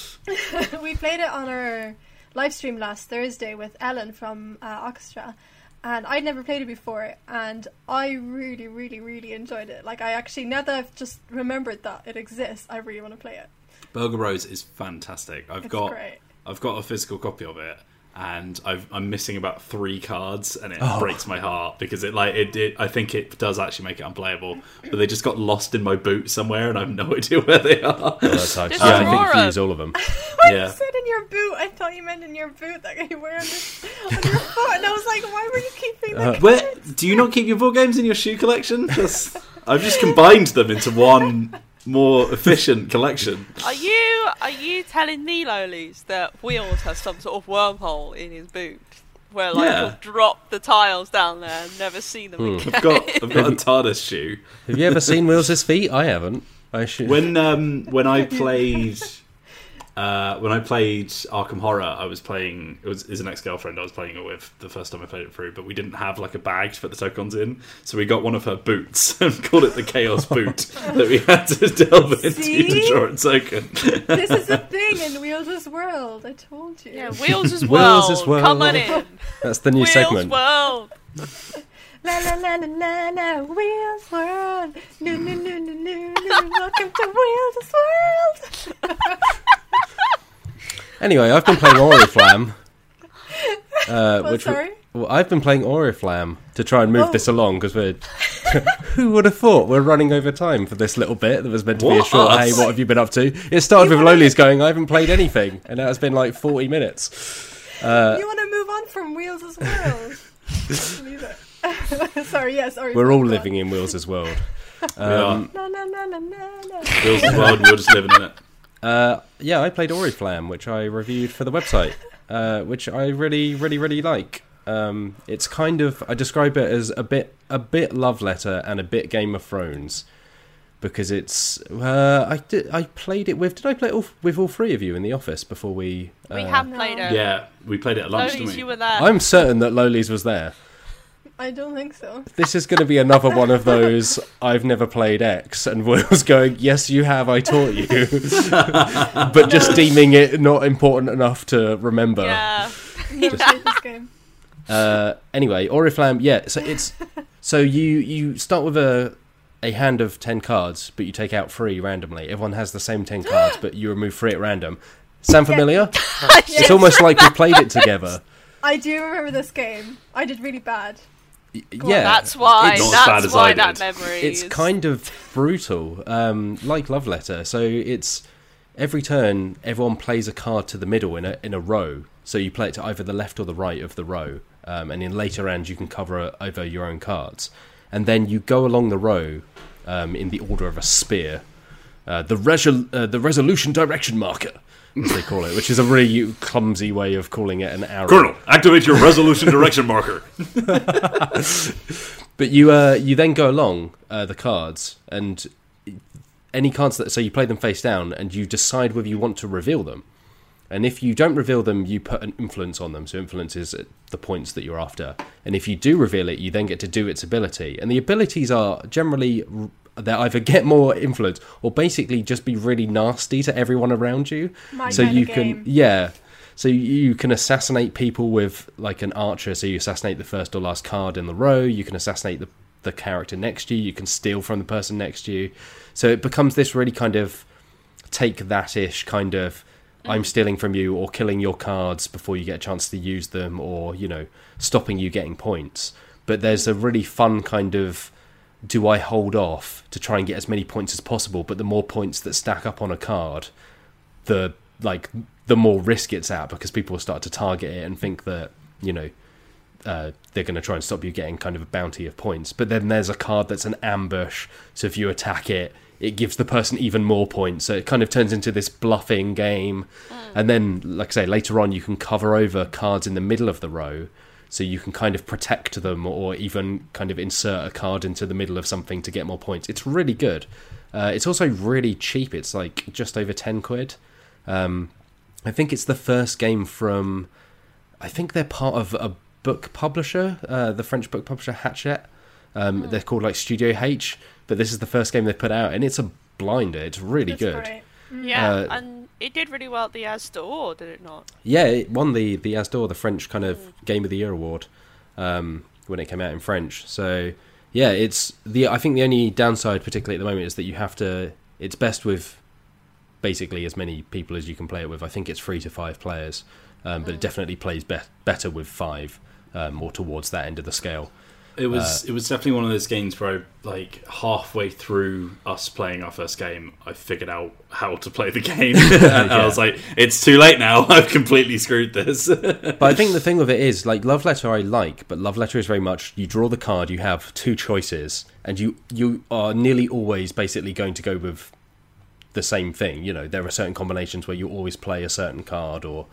D: it. *laughs* we played it on our live stream last Thursday with Ellen from uh, Orchestra, and I'd never played it before, and I really, really, really enjoyed it. Like I actually, now that I've just remembered that it exists, I really want to play it.
B: Burgle Bros is fantastic. I've
D: It's
B: got
D: great.
B: I've got a physical copy of it, and I've, I'm missing about three cards, and it
A: Oh.
B: breaks my heart because it like it, it. I think it does actually make it unplayable, but they just got lost in my boot somewhere, and I have no *laughs* idea where they are.
A: Oh, that's hard. Yeah, I think you
C: 'em.
A: use all of them. *laughs*
D: When
B: Yeah.
D: said in your boot, I thought you meant in your boot that you wear on, this, on your *laughs* foot, and I was like, why were you keeping
A: Uh,
D: that?
B: Where do you not keep your board games in your shoe collection? Just, I've just combined them into one more efficient collection.
C: Are you are you telling me, Lolies, that Wheels has some sort of wormhole in his boot where like
B: Yeah.
C: he'll drop the tiles down there and never see them
A: Hmm.
C: again?
B: I've got I've got a TARDIS shoe.
A: Have you ever seen *laughs* Wheels' feet? I haven't. I should.
B: When um when I played uh, when I played Arkham Horror, I was playing. It was is an ex girlfriend I was playing it with the first time I played it through, but we didn't have like a bag to put the tokens in, so we got one of her boots *laughs* and called it the Chaos *laughs* Boot that we had to delve into to draw a token.
D: This is a *laughs* thing in Wheels' world. I told you.
C: Yeah, Wheels as
A: Wheels
C: well.
A: as.
C: Come on in.
A: That's the new segment.
C: Wheels
A: segment.
C: World.
D: La la la la la la, Wheels World. No no no no no no. Welcome to Wheels World.
A: Anyway, I've been playing Oriflamme. *laughs* Uh,
D: What,
A: which
D: sorry?
A: well, I've been playing Oriflamme to try and move
D: Oh.
A: this along because we're. *laughs* *laughs* Who would have thought we're running over time for this little bit that was meant to be a short? Hey, what have you been up to? It started
D: You
A: with
D: wanna-
A: going. I haven't played anything, and now it's been like forty minutes. Uh,
D: you want to move on from Wheels' World? Leave it. sorry. Yes. Sorry.
A: we're all
D: go on.
A: living in Wheels' as world.
B: We are.
A: Um,
D: la la.
B: Feels as well, and you're just living in it.
A: Uh, yeah, I played Oriflamme, which I reviewed for the website, *laughs* uh, which I really, really, really like. Um, it's kind of I describe it as a bit, a bit love letter and a bit Game of Thrones, because it's. Uh, I did, I played it with. Did I play it all, with all three of you in the office before we? Uh,
C: We have played it.
B: Yeah, we played it at lunch,
C: Lolies,
B: didn't we?
C: you were there.
A: I'm certain that Loli's was there.
D: I don't think so.
A: This is going to be another one of those *laughs* I've never played X, and Will's going, "Yes, you have. I taught you," *laughs* but just deeming it not important enough to remember.
C: yeah. *laughs*
D: Never played this game.
A: Uh, anyway, Oriflamme, yeah. So it's so you you start with a a hand of ten cards, but you take out three randomly. Everyone has the same ten *gasps* cards, but you remove three at random. Sound familiar? It's almost like we played it together.
D: I do remember this game. I did really bad.
A: Y-
D: on,
A: Yeah,
C: That's why.
A: It's,
B: Not as bad
C: That's
B: as
C: why
B: I
C: that memory.
A: it's kind of brutal, um, like Love Letter. So it's every turn, everyone plays a card to the middle in a in a row. So you play it to either the left or the right of the row, um, and in later rounds you can cover over your own cards, and then you go along the row um, in the order of a spear. Uh, the resol- uh, the resolution direction marker, as they call it, which is a really clumsy way of calling it an arrow.
B: Colonel, activate your resolution direction marker. *laughs*
A: But you uh, you then go along uh, the cards and any cards that so you play them face down and you decide whether you want to reveal them. And if you don't reveal them, you put an influence on them. So influence is the points that you're after. And if you do reveal it, you then get to do its ability. And the abilities are generally they either get more influence or basically just be really nasty to everyone around you.
D: My
A: so you
D: game.
A: can yeah. So you can assassinate people with like an archer. So you assassinate the first or last card in the row. You can assassinate the the character next to you. You can steal from the person next to you. So it becomes this really kind of take that ish kind of I'm stealing from you or killing your cards before you get a chance to use them or you know stopping you getting points. But there's a really fun kind of do I hold off to try and get as many points as possible? But the more points that stack up on a card, the like the more risk it's at because people will start to target it and think that you know uh, they're going to try and stop you getting kind of a bounty of points. But then there's a card that's an ambush, so if you attack it, it gives the person even more points. So it kind of turns into this bluffing game. And then, like I say, later on, you can cover over cards in the middle of the row. So you can kind of protect them or even kind of insert a card into the middle of something to get more points. It's really good. Uh, it's also really cheap. It's like just over 10 quid. Um, I think it's the first game from. I think they're part of a book publisher, uh, the French book publisher Hachette. Um, They're called like Studio H, but this is the first game they put out, and it's a blinder. It's really
D: That's
A: good.
D: great.
C: Yeah,
A: Uh,
C: and it did really well at the As d'Or, did it not?
A: Yeah, it won the the As d'Or, the French kind of Game of the Year award, um, when it came out in French. So yeah, it's the. I think the only downside, particularly at the moment, is that you have to. It's best with basically as many people as you can play it with. I think it's three to five players, um, but it definitely plays be- better with five, um, more towards that end of the scale.
B: It was uh, it was definitely one of those games where I, like halfway through us playing our first game, I figured out how to play the *laughs* game. *laughs* and I was like, it's too late now. *laughs* I've completely screwed this.
A: But I think the thing with it is, like Love Letter, I like, but Love Letter is very much you draw the card, you have two choices, and you you are nearly always basically going to go with the same thing. You know, there are certain combinations where you always play a certain card or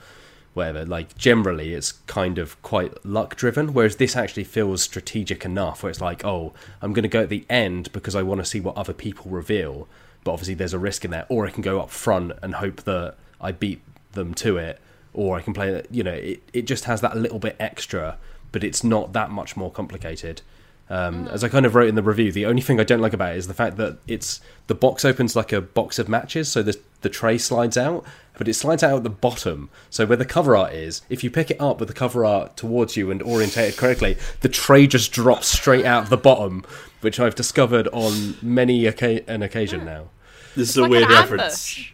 A: whatever. Like generally, it's kind of quite luck driven, whereas this actually feels strategic enough, where it's like, oh, I'm going to go at the end because I want to see what other people reveal. But obviously, there's a risk in that, or I can go up front and hope that I beat them to it, or I can play. You know, it it just has that little bit extra, but it's not that much more complicated. Um, As I kind of wrote in the review, the only thing I don't like about it is the fact that it's the box opens like a box of matches, so the the tray slides out, but it slides out at the bottom. So where the cover art is, if you pick it up with the cover art towards you and orientate it correctly, the tray just drops straight out of the bottom, which I've discovered on many oca- an occasion now.
B: This is
C: It's
B: a
C: like
B: weird
C: an
B: reference.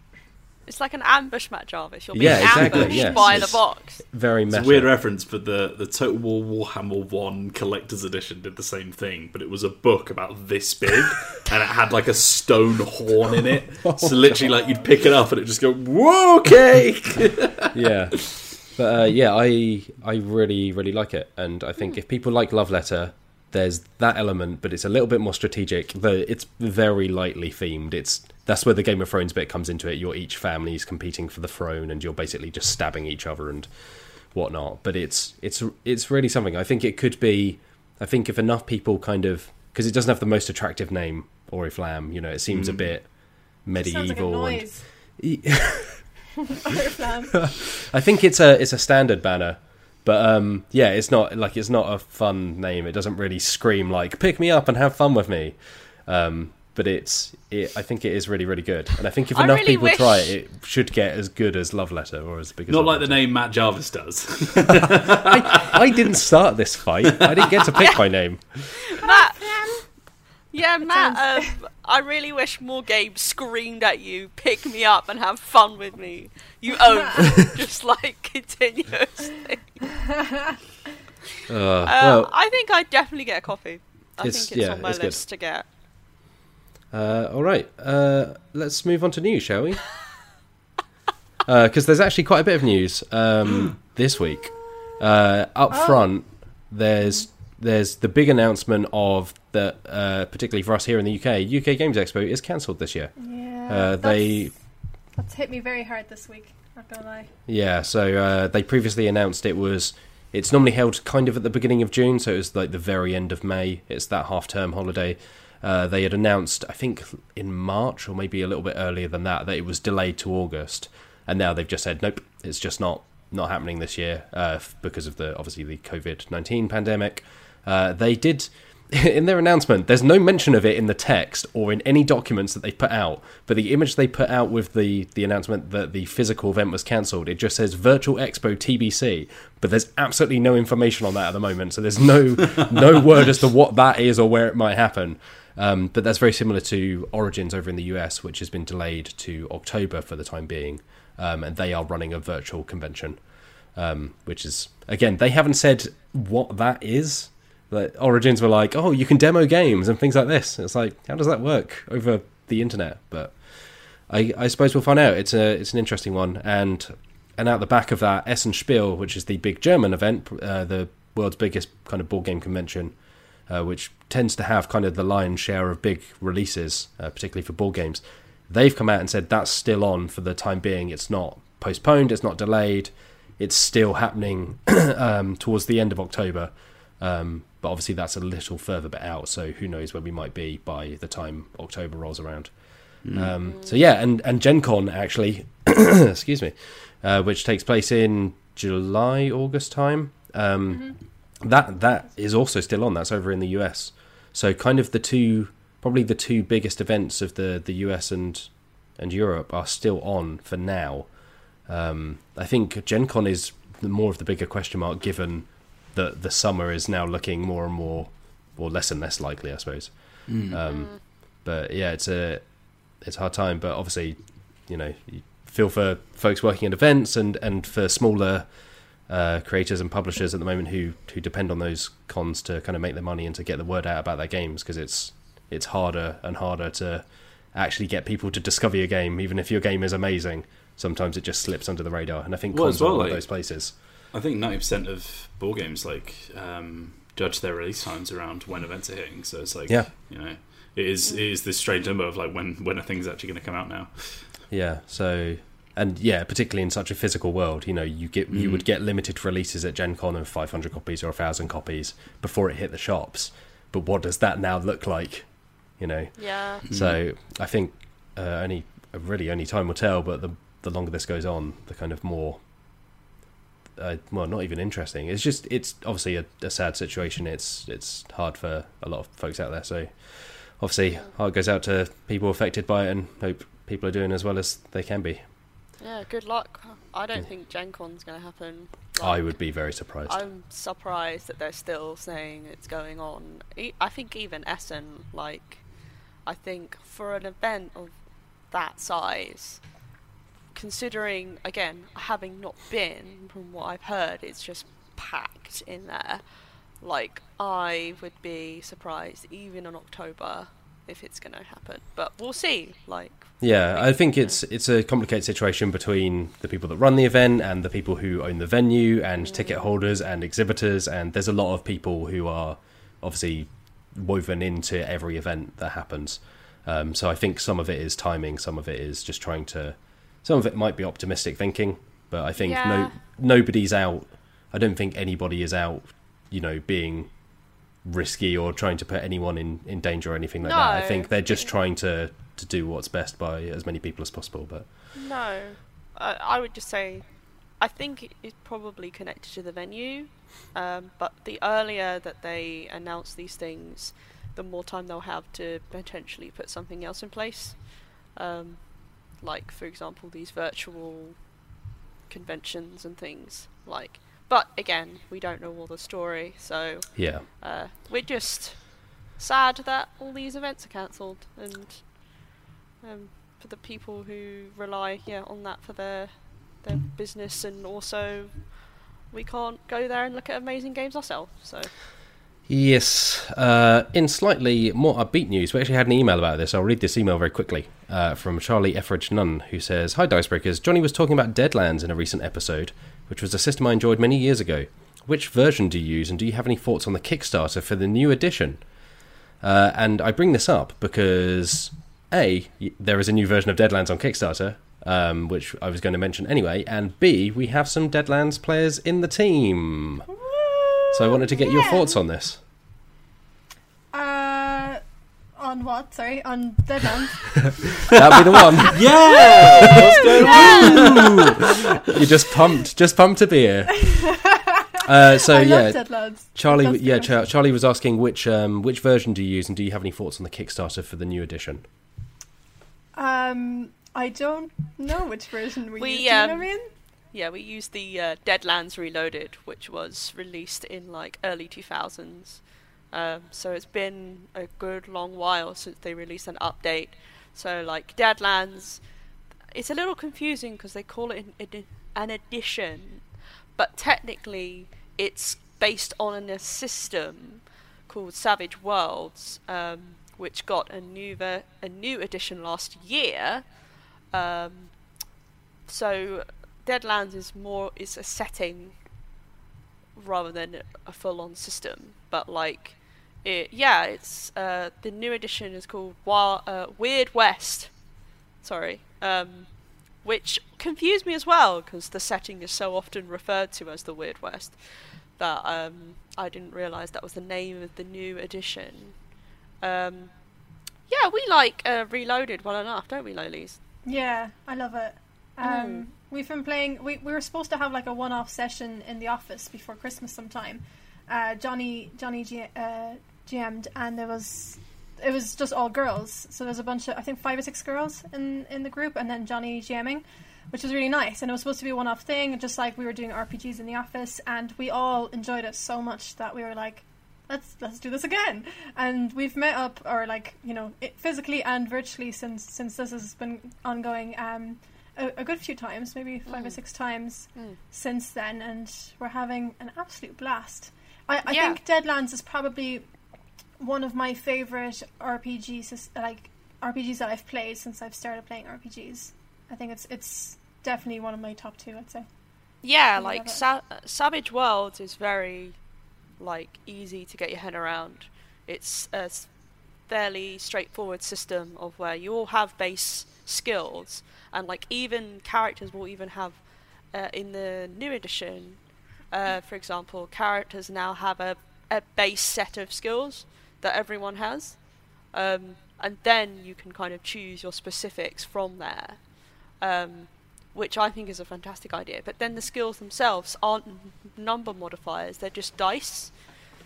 C: Ambush. It's like an ambush, Matt Jarvis. You're being
A: Yeah, exactly,
C: ambushed
A: yes.
C: by the box.
A: Very
B: It's a weird reference, but the, the Total War Warhammer 1 Collector's Edition did the same thing, but it was a book about this big, and it had like a stone horn in it. *laughs* So literally, like, you'd pick it up and it'd just go, whoa, okay! *laughs*
A: yeah but uh, yeah i i really really like it and i think if people like love letter there's that element but it's a little bit more strategic the it's very lightly themed it's that's where the game of thrones bit comes into it. You're each family is competing for the throne and you're basically just stabbing each other and whatnot. But it's it's it's really something. I think it could be i think if enough people kind of because it doesn't have the most attractive name oriflamme you know it seems a bit
D: Sounds like a
A: medieval. *laughs* I think it's a it's a standard banner, but um, yeah, it's not like it's not a fun name. It doesn't really scream like "pick me up and have fun with me," um, but it's it, I think it is really really good, and I think if
C: I
A: enough
C: really
A: people try it, it should get as good as Love Letter or as big as
B: Not
A: Love
B: like the name Matt Jarvis does. *laughs* *laughs*
A: I didn't start this fight. I didn't get to pick *laughs* my name.
C: Matt. Yeah, Matt. Um, I really wish more games screamed at you, "Pick me up and have fun with me." You own just like continuously.
A: Uh, well,
C: I think I'd definitely get a coffee. I
A: It's-
C: think it's
A: yeah,
C: on my
A: it's good.
C: list to get.
A: Uh, all right, uh, let's move on to news, shall we? *laughs* Because there's actually quite a bit of news um, *gasps* this week. Uh, up
D: Oh.
A: front, there's there's the big announcement of that, uh, particularly for us here in the UK, UK Games Expo is cancelled this year.
D: Yeah.
A: Uh, they
D: that's, that's hit me very hard this week. Not gonna lie.
A: Yeah, so uh, they previously announced it was. It's normally held kind of at the beginning of June, so it was like the very end of May. It's that half term holiday. Uh, they had announced, I think, in March or maybe a little bit earlier than that, that it was delayed to August, and now they've just said nope, it's just not not happening this year uh, because of the obviously the COVID nineteen pandemic. Uh, they did *laughs* in their announcement. There's no mention of it in the text or in any documents that they put out. But the image they put out with the the announcement that the physical event was cancelled, it just says Virtual Expo TBC. But there's absolutely no information on that at the moment. So there's no *laughs* no word as to what that is or where it might happen. Um, but that's very similar to Origins over in the US, which has been delayed to October for the time being, um, and they are running a virtual convention um, which is again they haven't said what that is. Origins were like, oh, you can demo games and things like this. It's like, how does that work over the internet? But I, I suppose we'll find out. It's a it's an interesting one, and and out the back of that, Essen Spiel, which is the big German event, uh, the world's biggest kind of board game convention, uh, which tends to have kind of the lion's share of big releases, uh, particularly for board games. They've come out and said that's still on for the time being. It's not postponed. It's not delayed. It's still happening *clears throat* um, towards the end of October. Um, but obviously that's a little further bit out, so who knows where we might be by the time October rolls around. Um, so yeah, and and Gen Con actually, *coughs* excuse me, uh, which takes place in July August time. Um, That that is also still on. That's over in the US. So kind of the two, probably the two biggest events of the the US and and Europe are still on for now. Um, I think Gen Con is more of the bigger question mark, given that the summer is now looking more and more, or less and less likely, I suppose. Um, but yeah, it's a it's a hard time. But obviously, you know, you feel for folks working at events and and for smaller uh, creators and publishers at the moment who who depend on those cons to kind of make their money and to get the word out about their games because it's it's harder and harder to actually get people to discover your game, even if your game is amazing. Sometimes it just slips under the radar, and I think
B: Well,
A: cons
B: well,
A: are one
B: like-
A: of those places.
B: I think ninety percent of board games like um, judge their release times around when events are hitting. So it's like,
A: Yeah.
B: you know, it is it is this strange number of like when when a thing's actually going to come out now.
A: Yeah. So, and yeah, particularly in such a physical world, you know, you get you
B: Mm.
A: would get limited releases at Gen Con of 500 copies or 1,000 copies before it hit the shops. But what does that now look like? You know.
C: Yeah.
A: So I think uh, only really only time will tell. But the the longer this goes on, the kind of more. Uh, well, not even interesting. It's just it's obviously a, a sad situation. It's it's hard for a lot of folks out there. So obviously, heart goes out to people affected by it, and hope people are doing as well as they can be.
C: Yeah, good luck. I don't think Gen Con's going to happen.
A: I would be very surprised.
C: I'm surprised that they're still saying it's going on. I think even Essen, like, I think for an event of that size, considering again having not been, from what I've heard, it's just packed in there. Like, I would be surprised even in October if it's going to happen, but we'll see. Like,
A: Yeah, I think it's it's a complicated situation between the people that run the event and the people who own the venue and ticket holders and exhibitors and there's a lot of people who are obviously woven into every event that happens. Um, so I think some of it is timing, some of it is just trying to some of it might be optimistic thinking, but I think
C: Yeah.
A: no nobody's out I don't think anybody is out, you know, being risky or trying to put anyone in, in danger or anything like that. I think they're just trying to, to do what's best by as many people as possible. But
C: No, I, I would just say, I think it's probably connected to the venue, um, but the earlier that they announce these things, the more time they'll have to potentially put something else in place. Um, like, for example, these virtual conventions and things. Like, but again, we don't know all the story, so
A: yeah,
C: uh, we're just sad that all these events are cancelled and um, for the people who rely yeah on that for their their business and also we can't go there and look at amazing games ourselves so
A: Yes. Uh, in slightly more upbeat news, we actually had an email about this. I'll read this email very quickly uh, from Charlie Etheridge Nunn, who says Hi, Dicebreakers. Johnny was talking about Deadlands in a recent episode, which was a system I enjoyed many years ago. Which version do you use, and do you have any thoughts on the Kickstarter for the new edition? Uh, and I bring this up because A, there is a new version of Deadlands on Kickstarter, um, which I was going to mention anyway, and B, we have some Deadlands players in the team. So I wanted to get your thoughts on this.
D: Uh, on what? Sorry, on Deadlands. *laughs*
A: That'd be the one. *laughs*
B: Yeah. What's going on? *laughs*
A: you just pumped, just pumped a beer. Uh, so
D: I
A: yeah,
D: love
A: Charlie.
D: That's
A: Yeah. Char- Charlie was asking which um, which version do you use, and do you have any thoughts on the Kickstarter for the new edition?
D: Um, I don't know which version we,
C: We,
D: use. Do you know what I
C: um,
D: mean?
C: yeah we used the uh, deadlands reloaded which was released in like early 2000s um, so it's been a good long while since they released an update so like deadlands it's a little confusing because they call it an, an but technically it's based on a system called Savage Worlds, um, which got a new ver- a new edition last year. Um, so Deadlands is more is a setting rather than a full on system, but like it, yeah, it's uh, the new edition is called Wild, uh, Weird West. Sorry, um, which confused me as well because the setting is so often referred to as the Weird West that um, I didn't realise that was the name of the new edition. Um, yeah, we like uh, Reloaded well enough, don't we, Lolies?
D: Yeah, I love it. Um,
C: Mm.
D: We've been playing. We, we were supposed to have like a one-off session in the office before Christmas sometime. Uh, Johnny Johnny G, uh, GM'd, and there was it was just all girls. So there's a bunch of I think five or six girls in in the group, and then Johnny GMing, which was really nice. And it was supposed to be a one-off thing, just like we were doing RPGs in the office, and we all enjoyed it so much that we were like, let's let's do this again. And we've met up, or like you know, it, physically and virtually since since this has been ongoing. Um, a, a good few times, maybe five or
C: Mm.
D: six times
C: Mm.
D: since then, and we're having an absolute blast. I, I
C: Yeah.
D: think Deadlands is probably one of my favorite RPGs, like RPGs that I've played since I've started playing RPGs. I think it's it's definitely one of my top two. I'd say.
C: Yeah, like. Sa- Savage Worlds is very like easy to get your head around. It's a fairly straightforward system of where you all have base skills, and like even characters will even have uh, in the new edition. Uh, for example, characters now have a, a base set of skills that everyone has, um, and then you can kind of choose your specifics from there. Um, which I think is a fantastic idea. But then the skills themselves aren't number modifiers; they're just dice.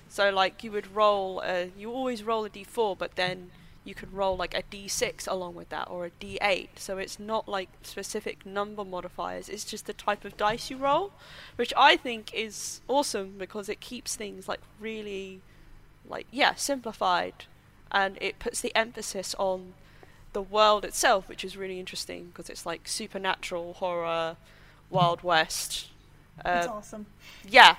C: So like you would roll, a, you always roll a d4, but then you can roll like a d6 along with that or a d8. So it's not like specific number modifiers. It's just the type of dice you roll, which I think is awesome because it keeps things like really, like yeah, simplified, and it puts the emphasis on the world itself, which is really interesting because it's like supernatural horror, Wild West.
D: That's
C: Uh,
D: awesome.
C: yeah,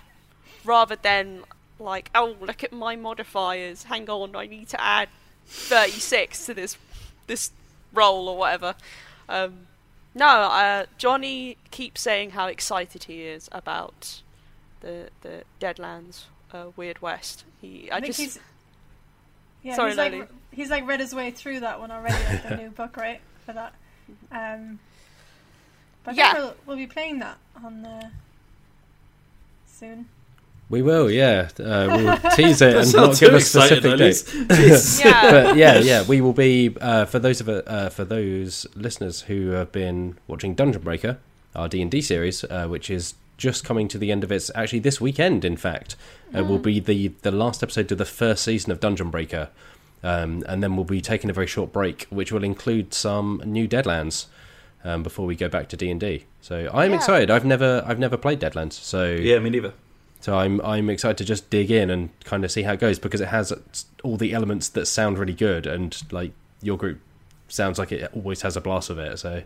C: rather than like, oh, look at my modifiers. Hang on, I need to add 36 to this this roll or whatever. Um, no, uh, Johnny keeps saying how excited he is about the the Deadlands uh, Weird West. He, I,
D: I think
C: just
D: he's. Yeah,
C: Sorry,
D: he's like he's like read his way through that one already, like the *laughs* new book, right? For that. Um, but I
C: Yeah.
D: think we'll, we'll be playing that on uh, soon.
A: We will, yeah. Uh, *laughs* we'll tease it *laughs* and not give a specific date.
C: Yeah.
A: but yeah, yeah, we will be uh, for those of uh, for those listeners who have been watching Dungeon Breaker, our D and D series, uh, which is just coming to the end of its actually this weekend. In fact, uh, will be the the last episode of the first season of Dungeon Breaker, um, and then we'll be taking a very short break, which will include some new Deadlands. Um, before we go back to D and D, so I'm
C: Yeah.
A: excited. I've never, I've never played Deadlands, so
B: Yeah, me neither.
A: so I'm I'm excited to just dig in and kind of see how it goes because it has all the elements that sound really good and like your group sounds like it always has a blast of it. So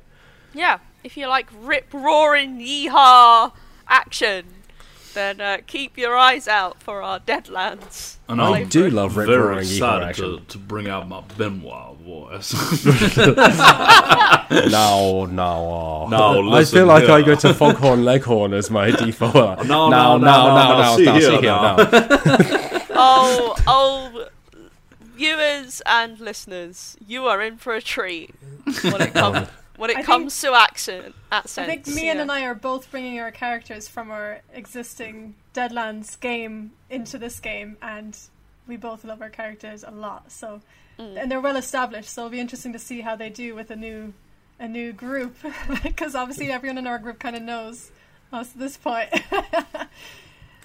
C: Yeah, if you like rip roaring yeehaw action, then uh, keep your eyes out for our Deadlands.
B: And
A: I
B: I'm
A: do love rip
B: very
A: roaring
B: excited to, to bring out my Benoit voice. *laughs*
A: no, *laughs* no,
B: No,
A: I feel like I go to Foghorn Leghorn as my default. *laughs*
B: no,
A: no,
B: no,
A: no,
B: no,
A: no,
B: see
A: no,
B: here
A: see here,
B: now.
A: no.
C: oh, oh, viewers and listeners, you are in for a treat when it comes when it
D: I
C: comes to accent.
D: I think Meehan
C: yeah.
D: and I are both bringing our characters from our existing Deadlands game into this game, and we both love our characters a lot. So,
C: Mm.
D: and they're well established. So it'll be interesting to see how they do with a new a new group, *laughs* because obviously everyone in our group kind of knows us at this point. *laughs*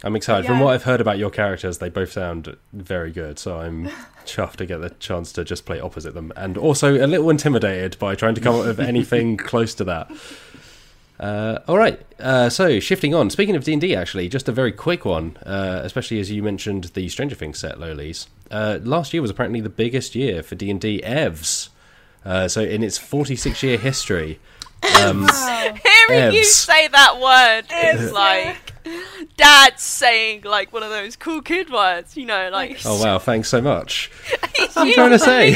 A: I'm excited. From what I've heard about your characters, they both sound very good. So I'm *laughs* chuffed to get the chance to just play opposite them, and also a little intimidated by trying to come up with anything *laughs* close to that. Uh, all right. Uh, so shifting on. Speaking of D and D, actually, just a very quick one, uh, especially as you mentioned the Stranger Things set, Lolies. Uh, last year was apparently the biggest year for D and D evs. Uh, so in its 46 year history, um,
D: wow.
C: Hearing you say that word is like dad saying like one of those cool kid words, you know, like *laughs*
A: oh wow, thanks so much. *laughs* I'm trying to say.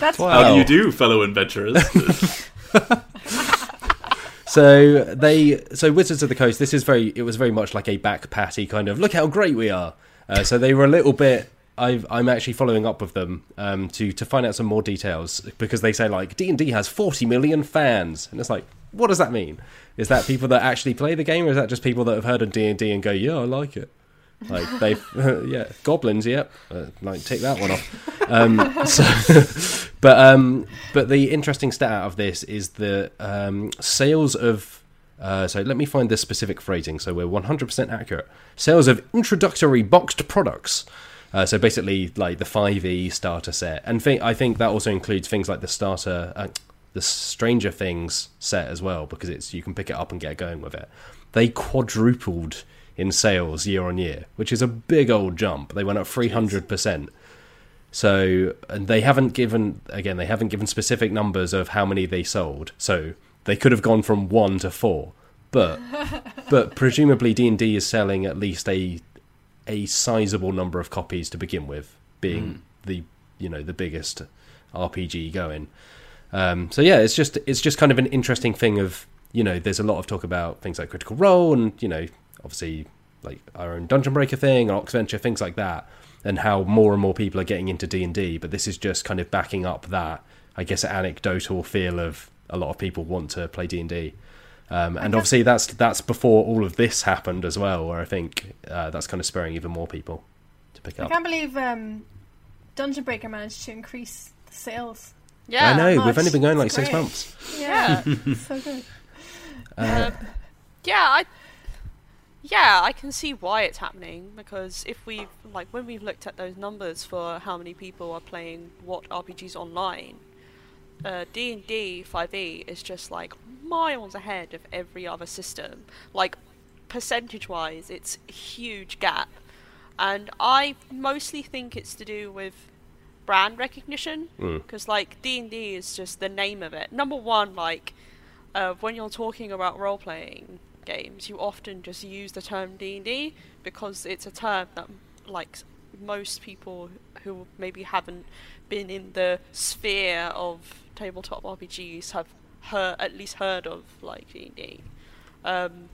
D: That's
A: Wow.
B: How do you do, fellow adventurers? *laughs*
A: So they, so Wizards of the Coast. This is very. It was very much like a back patty kind of. Look how great we are. Uh, so they were a little bit. I've, I'm actually following up with them um, to to find out some more details because they say like D and D has 40 million fans, and it's like, what does that mean? Is that people that actually play the game, or is that just people that have heard of D and D and go, yeah, I like it? Like they, *laughs* yeah, goblins, yep, uh, like take that one off. Um, *laughs* so, but um, but the interesting stat out of this is the um, sales of. Uh, so let me find the specific phrasing. So we're 100% accurate. Sales of introductory boxed products. Uh, so basically, like the 5e starter set, and thi- I think that also includes things like the starter, uh, the Stranger Things set as well, because it's you can pick it up and get going with it. They quadrupled in sales year on year, which is a big old jump. They went up 300%. So, and they haven't given, again, they haven't given specific numbers of how many they sold. So they could have gone from one to four. But, *laughs* but presumably D&D is selling at least a, a sizable number of copies to begin with, being the, you know, the biggest RPG going. Um, so yeah, it's just it's just kind of an interesting thing of you know there's a lot of talk about things like Critical Role and you know obviously like our own Dungeon Breaker thing or Oxventure things like that, and how more and more people are getting into D and D. But this is just kind of backing up that I guess anecdotal feel of a lot of people want to play D and D. Um, and obviously that's that's before all of this happened as well, where I think uh, that's kind of spurring even more people to pick up.
D: I can't believe um, Dungeon Breaker managed to increase the sales.
C: Yeah.
A: I know
D: much.
A: we've only been going like six months.
C: Yeah. *laughs*
D: so good.
A: Uh,
C: Yeah, I. Yeah, I can see why it's happening because if we like when we've looked at those numbers for how many people are playing what RPGs online, uh, D and D Five E is just like miles ahead of every other system. Like percentage wise, it's a huge gap, and I mostly think it's to do with brand recognition
A: Mm.
C: because like D and D is just the name of it. Number one, like uh, when you're talking about role playing games, you often just use the term D and D because it's a term that like most people who maybe haven't been in the sphere of tabletop RPGs have heard at least heard of like D and D. Um,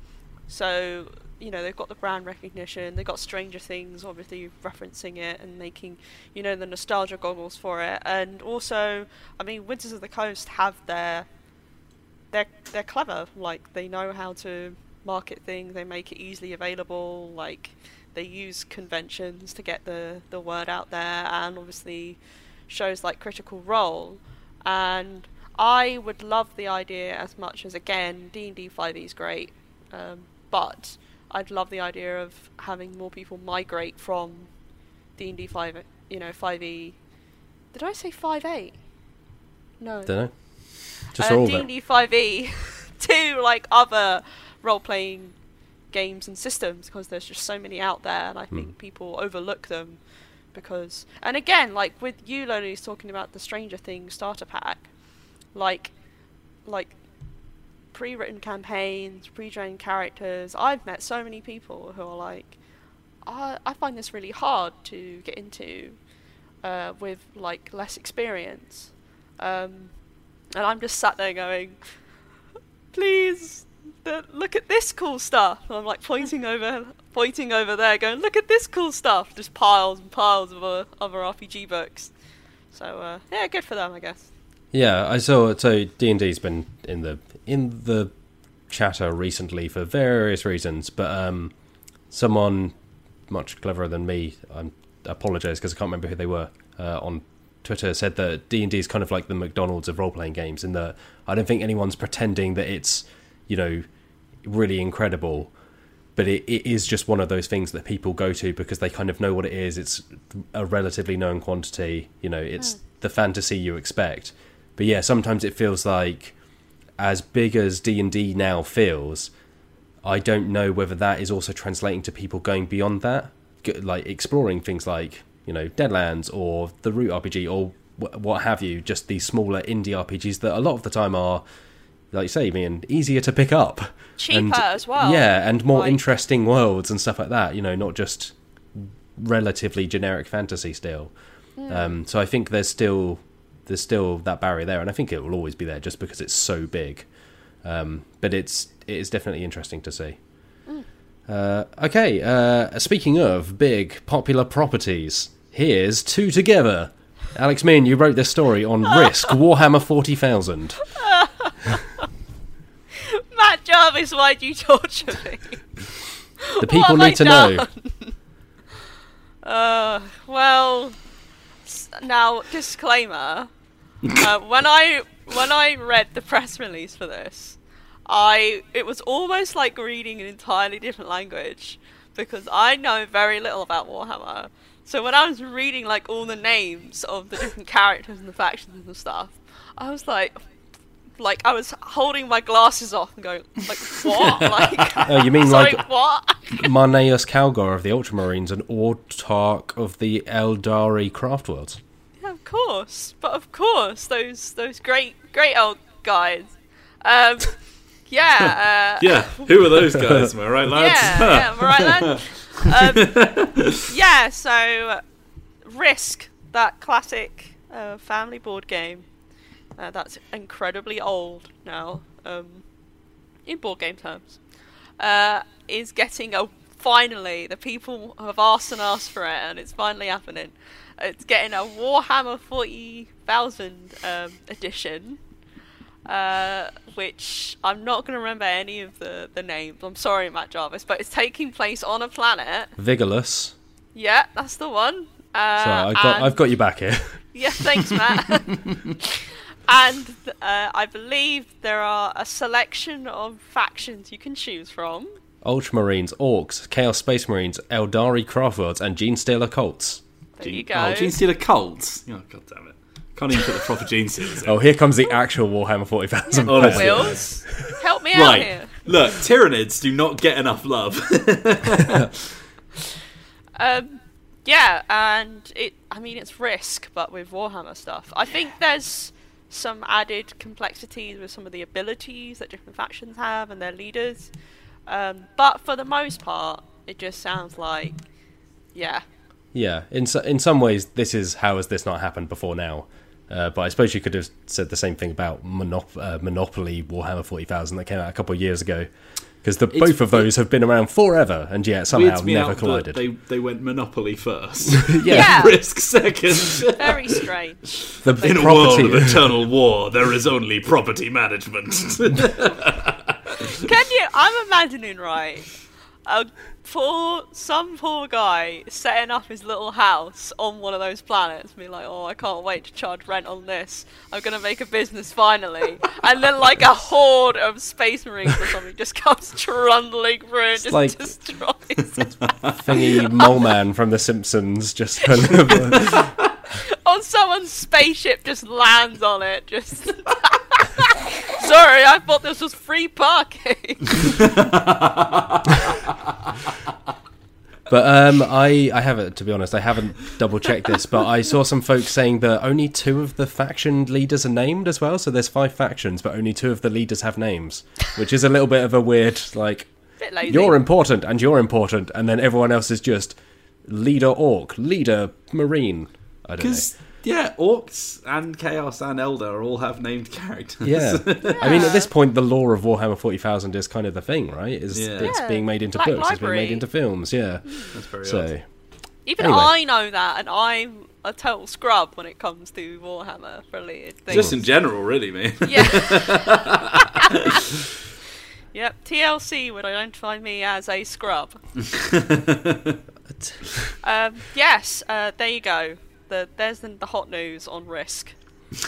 C: so you know they've got the brand recognition, they've got Stranger Things obviously referencing it and making you know the nostalgia goggles for it, and also I mean Wizards of the Coast have their they're they're clever. Like they know how to market things. They make it easily available. Like they use conventions to get the the word out there, and obviously shows like Critical Role. And I would love the idea as much as again D and D Five E is great, um, but I'd love the idea of having more people migrate from D and D Five, you know, Five E. Did I say Five A? No.
A: don't know. Just
C: Uh,
A: all of it.
C: D&D 5e *laughs* to like other role-playing games and systems because there's just so many out there and I think
A: Hmm.
C: people overlook them because and again like with you Loni's talking about the Stranger Things starter pack. Like like pre-written campaigns pre-drained characters. I've met so many people who are like I, I find this really hard to get into uh, with like less experience. Um, and I'm just sat there going, *laughs* please, th- look at this cool stuff. And I'm like pointing over, pointing over there, going, look at this cool stuff. Just piles and piles of other RPG books. So uh, yeah, good for them, I guess.
A: Yeah, I saw. So D and D's been in the in the chatter recently for various reasons, but um, someone much cleverer than me, I apologise because I can't remember who they were uh, on Twitter said that D and D is kind of like the McDonald's of role playing games, in that I don't think anyone's pretending that it's you know really incredible. But it, it is just one of those things that people go to because they kind of know what it is. It's a relatively known quantity. You know, it's hmm. the fantasy you expect. But yeah, sometimes it feels like as big as D and D now feels, I don't know whether that is also translating to people going beyond that, like exploring things like you know Deadlands or the Root RPG or what have you. Just these smaller indie RPGs that a lot of the time are, like you say, Ian, easier to pick up,
C: Cheaper
A: and,
C: as well.
A: Yeah, and more
C: Like-
A: interesting worlds and stuff like that. You know, not just relatively generic fantasy still. Um, so I think there's still there's still that barrier there, and I think it will always be there just because it's so big. Um, but it's it is definitely interesting to see. Uh, okay, uh, speaking of big popular properties, here's two together. Alex Meehan, you wrote this story on *laughs* Risk Warhammer Forty Thousand. *laughs*
C: Matt Jarvis, why'd you torture me?
A: The people
C: have I
A: need to know.
C: done? *laughs* Uh, well, now disclaimer. uh, when I when I read the press release for this, I it was almost like reading an entirely different language because I know very little about Warhammer. So when I was reading like all the names of the different characters and the factions and stuff, I was like, like I was holding my glasses off and going, like what? *laughs* like,
A: Oh, you mean *laughs*
C: sorry,
A: like
C: what?
A: Marneus Calgar of the Ultramarines and Autarch of the Eldari Craftworlds?
C: Yeah, of course, but of course, those those great great old guys. Um, *laughs* yeah, uh,
B: Yeah, who are those guys? Am I right, lads?
C: yeah, yeah, am I right, lad? Um, yeah, so uh, Risk, that classic uh, family board game, uh, that's incredibly old now, um, in board game terms, uh, is getting a finally. The people have asked and asked for it, and it's finally happening. It's getting a Warhammer forty thousand um, edition. Uh, which I'm not going to remember any of the, the names. I'm sorry, Matt Jarvis, but it's taking place on a planet.
A: Vigilus.
C: Yeah, that's the one. Uh,
A: So I've got,
C: and-
A: I've got you back here.
C: Yeah, thanks, Matt. *laughs* *laughs* and uh, I believe there are a selection of factions you can choose from.
A: Ultramarines, Orcs, Chaos Space Marines, Eldari Craftworlds, and Genestealer Cults.
C: There you go.
B: Oh, Genestealer cults. Oh, god damn it! Can't even put the proper Genestealers in. *laughs*
A: Oh, here comes the actual Warhammer 40,000.
B: Honestly.
A: player.
C: Wills, help me out
B: right.
C: here.
B: Look, Tyranids do not get enough love. *laughs*
C: Um, yeah, and it. I mean, it's Risk, but with Warhammer stuff. I think there's some added complexities with some of the abilities that different factions have and their leaders. Um, but for the most part, it just sounds like, yeah,
A: Yeah, in so, in some ways, this is how has this not happened before now? Uh, but I suppose you could have said the same thing about Monop- uh, Monopoly Warhammer 40,000 that came out a couple of years ago. Because the both of those have been around forever and yet somehow
B: Weirds me
A: never
B: out that
A: collided.
B: They they went Monopoly first. *laughs* *laughs*
C: Yeah.
B: Risk second. *laughs*
C: very strange.
A: the
B: In a world of eternal war, there is only property management.
C: Can you? I'm imagining right. A poor, some poor guy setting up his little house on one of those planets, be like, "Oh, I can't wait to charge rent on this. I'm gonna make a business finally." and then, like a horde of space marines or something just comes *laughs* trundling through and just
A: like-
C: destroys. *laughs*
A: thingy mole man from The Simpsons just *laughs* kind of.
C: Uh, on someone's spaceship, just lands on it. Just *laughs* sorry, I thought this was free parking. *laughs*
A: But um, I, I haven't, to be honest, I haven't double checked this, but I saw some folks saying that only two of the faction leaders are named as well. So there's five factions, but only two of the leaders have names, which is a little bit of a weird, like,
C: Bit lazy.
A: you're important and you're important, and then everyone else is just leader orc, leader marine. I don't know.
B: Because yeah, orcs and chaos and elder all have named characters.
A: Yeah. *laughs* I mean, at this point, the lore of Warhammer 40,000 is kind of the thing, right? Is
B: Yeah.
A: It's
C: Yeah.
A: being made into
C: Black
A: books, it's being
C: Library.
A: made into films, yeah.
B: that's very
A: So,
B: odd.
C: Even
A: Anyway.
C: I know that, and I'm a total scrub when it comes to Warhammer related things.
B: Just in general, really, man.
C: yeah. *laughs* yep. TLC would identify me as a scrub. *laughs* um, yes. Uh, there you go. The, there's the, the hot news on Risk.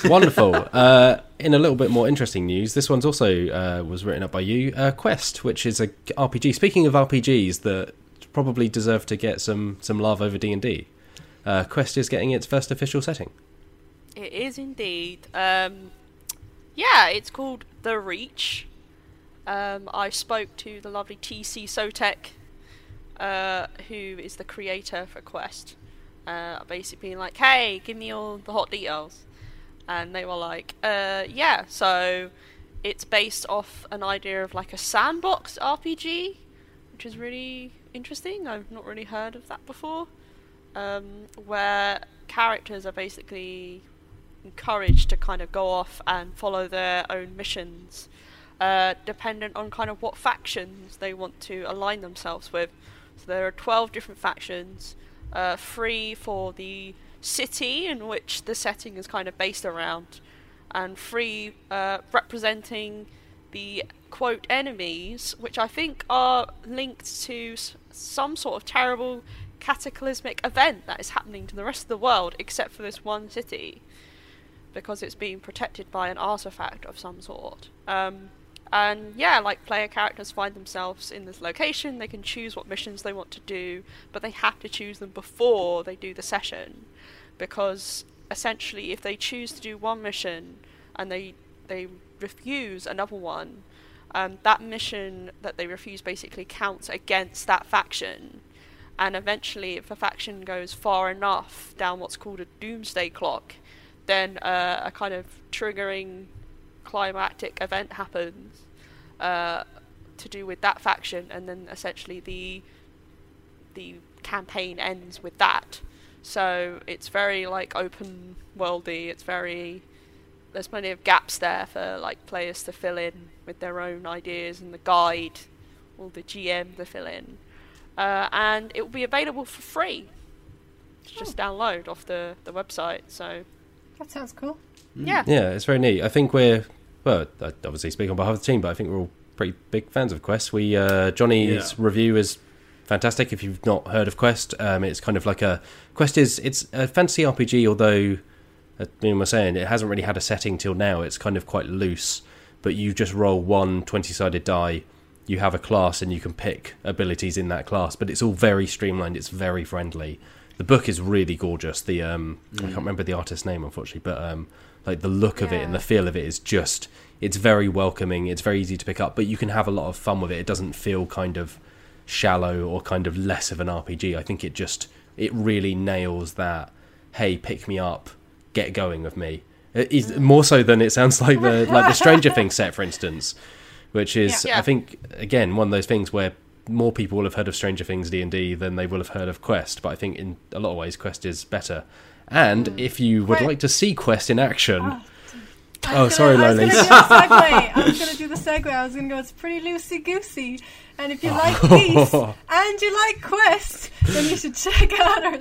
A: Wonderful. *laughs* uh, in a little bit more interesting news, this one's also uh, was written up by you. Uh, Quest, which is a RPG. Speaking of RPGs that probably deserve to get some some love over D and D, uh, Quest is getting its first official setting.
C: It is indeed. Um, yeah, it's called The Reach. Um, I spoke to the lovely TC Sotek, uh, who is the creator for Quest. Uh, basically like, hey, give me all the hot details. And they were like, uh, yeah, so it's based off an idea of like a sandbox RPG, which is really interesting. I've not really heard of that before. Um, where characters are basically encouraged to kind of go off and follow their own missions, uh, dependent on kind of what factions they want to align themselves with. So there are 12 different factions, uh, three for the city in which the setting is kind of based around, and free uh, representing the quote enemies, which I think are linked to some sort of terrible cataclysmic event that is happening to the rest of the world except for this one city because it's being protected by an artifact of some sort. Um, and yeah, like player characters find themselves in this location, they can choose what missions they want to do, but they have to choose them before they do the session. Because essentially, if they choose to do one mission and they they refuse another one, um, that mission that they refuse basically counts against that faction. And eventually, if a faction goes far enough down what's called a doomsday clock, then uh, a kind of triggering climactic event happens uh, to do with that faction, and then essentially the the campaign ends with that. So it's very like open worldy. It's very there's plenty of gaps there for like players to fill in with their own ideas and the guide or the GM to fill in. Uh, and it will be available for free. to Just download off the, the website. So
D: That sounds cool.
C: yeah,
A: Yeah, it's very neat. I think we're well, I obviously speak on behalf of the team, but I think we're all pretty big fans of Quest. We uh, Johnny's
B: Yeah.
A: review is fantastic. If you've not heard of Quest, um, it's kind of like a Quest is it's a fantasy RPG, although as Liam was saying, it hasn't really had a setting till now. It's kind of quite loose, but you just roll one 20 sided die. You have a class and you can pick abilities in that class, but it's all very streamlined. It's very friendly. The book is really gorgeous. The um, I can't remember the artist's name, unfortunately, but um, like the look of it and the feel of it is just it's very welcoming. It's very easy to pick up, but you can have a lot of fun with it. It doesn't feel kind of shallow or kind of less of an RPG. I think it just it really nails that. Hey, pick me up, get going with me. It is mm. more so than it sounds like the like the Stranger *laughs* Things set, for instance, which is
C: Yeah.
A: I think again one of those things where more people will have heard of Stranger Things D and D than they will have heard of Quest. But I think in a lot of ways Quest is better. And if you would
D: Quest-
A: like to see Quest in action,
D: I
A: Oh, sorry,
D: gonna, I was
A: Lolies.
D: gonna do the segue. I was gonna *laughs* do the segue. I was gonna go. It's pretty loosey goosey, and if you like Beast *laughs* and you like Quest, then you should check out our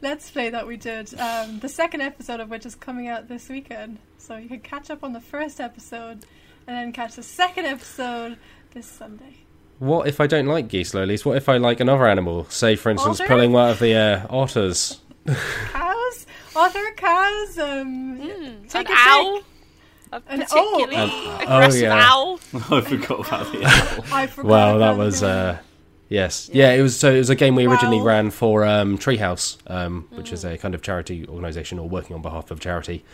D: Let's Play that we did. Um, the second episode of which is coming out this weekend, so you can catch up on the first episode, and then catch the second episode this Sunday.
A: what if I don't like geese, lolies? What if I like another animal? Say, for instance,
D: Otter?
A: pulling one of the uh, otters.
D: Cows, otter cows. Um,
C: Mm,
D: Take
C: an
D: your
C: owl. A
D: An-
C: particularly
A: An- oh,
C: aggressive
A: yeah.
C: owl. *laughs*
B: I forgot about the *laughs* owl.
D: I forgot.
A: Well, that was uh, yes, yeah. It was so it was a game we originally
D: Well-
A: ran for um, Treehouse, um, which is a kind of charity organisation or working on behalf of charity.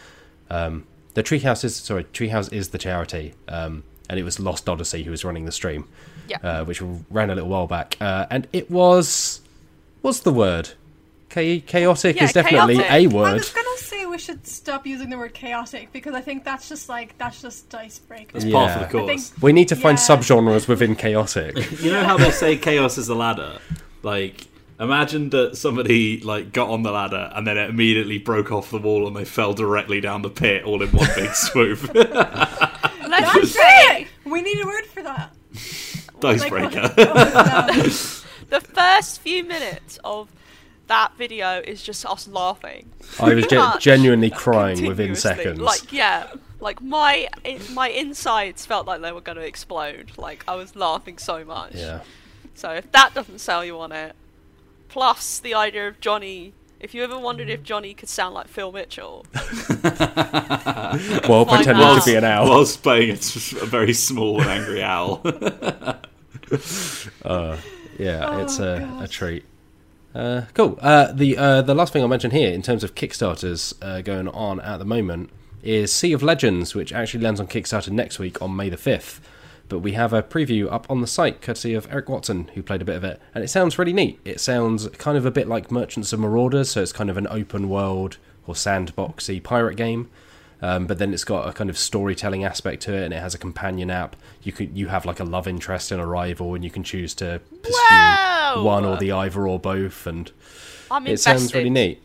A: Um, the Treehouse is sorry, Treehouse is the charity, um, and it was Lost Odyssey who was running the stream,
C: Yeah.
A: uh, which ran a little while back, uh, and it was what's the word? Cha- chaotic
C: Yeah,
A: is definitely
C: chaotic.
A: a
D: I
A: word.
D: I was gonna say we should stop using the word chaotic because I think that's just like that's just Dicebreaker.
B: That's
A: Yeah.
B: part of the course.
D: think
A: We need to find
D: Yeah.
A: subgenres within chaotic. *laughs*
B: You know how they say chaos is a ladder? Like, imagine that somebody like got on the ladder and then it immediately broke off the wall and they fell directly down the pit all in one big *laughs* swoop. *laughs*
C: Let's
D: That's
C: just say
D: it. We need a word for that.
B: Dicebreaker.
D: Like, oh,
C: the first few minutes of that video is just us laughing.
A: I was gen-
C: Much.
A: genuinely crying within seconds.
C: Like yeah, like my my insides felt like they were going to explode. Like I was laughing so much.
A: yeah.
C: So if that doesn't sell you on it, plus the idea of Johnny. If you ever wondered if Johnny could sound like Phil Mitchell, *laughs*
A: While
C: Find
A: pretending
C: out.
A: to be an owl.
B: Whilst playing a, a very small and angry owl. *laughs*
A: Uh, yeah,
D: Oh,
A: it's a, a treat. Uh, cool. Uh, the uh, the last thing I'll mention here, in terms of Kickstarters uh, going on at the moment, is Sea of Legends, which actually lands on Kickstarter next week on May the fifth. But we have a preview up on the site, courtesy of Eric Watson, who played a bit of it, and it sounds really neat. It sounds kind of a bit like Merchants of Marauders, so it's kind of an open world or sandboxy pirate game. Um, but then it's got a kind of storytelling aspect to it, and it has a companion app. You could you have like a love interest and a rival, and you can choose to pursue
C: Wow!
A: one or the either or both, and
C: I'm
A: it
C: invested.
A: sounds really neat.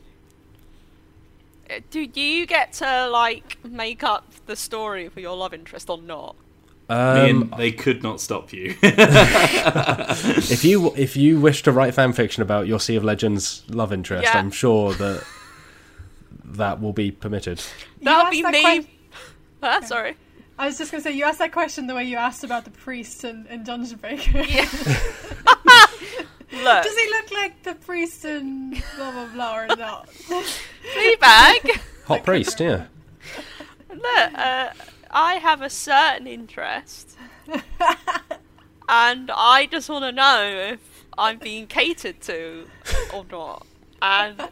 C: Uh, Do you get to like make up the story for your love interest or not?
B: Ian,
A: Um,
B: they could not stop you. *laughs*
A: if you if you wish to write fan fiction about your Sea of Legends love interest,
C: Yeah.
A: I'm sure that that will be permitted.
C: That would
D: asked
C: be
D: that
C: me.
D: que-
C: Huh? *laughs* Sorry.
D: I was just gonna say you asked that question the way you asked about the priest in, in Dungeon Breaker.
C: Yeah. *laughs* Look,
D: Does he look like the priest in blah blah blah or not? *laughs*
C: Fleabag.
A: Hot priest, yeah.
C: Look, uh, I have a certain interest, and I just want to know if I'm being catered to or not. And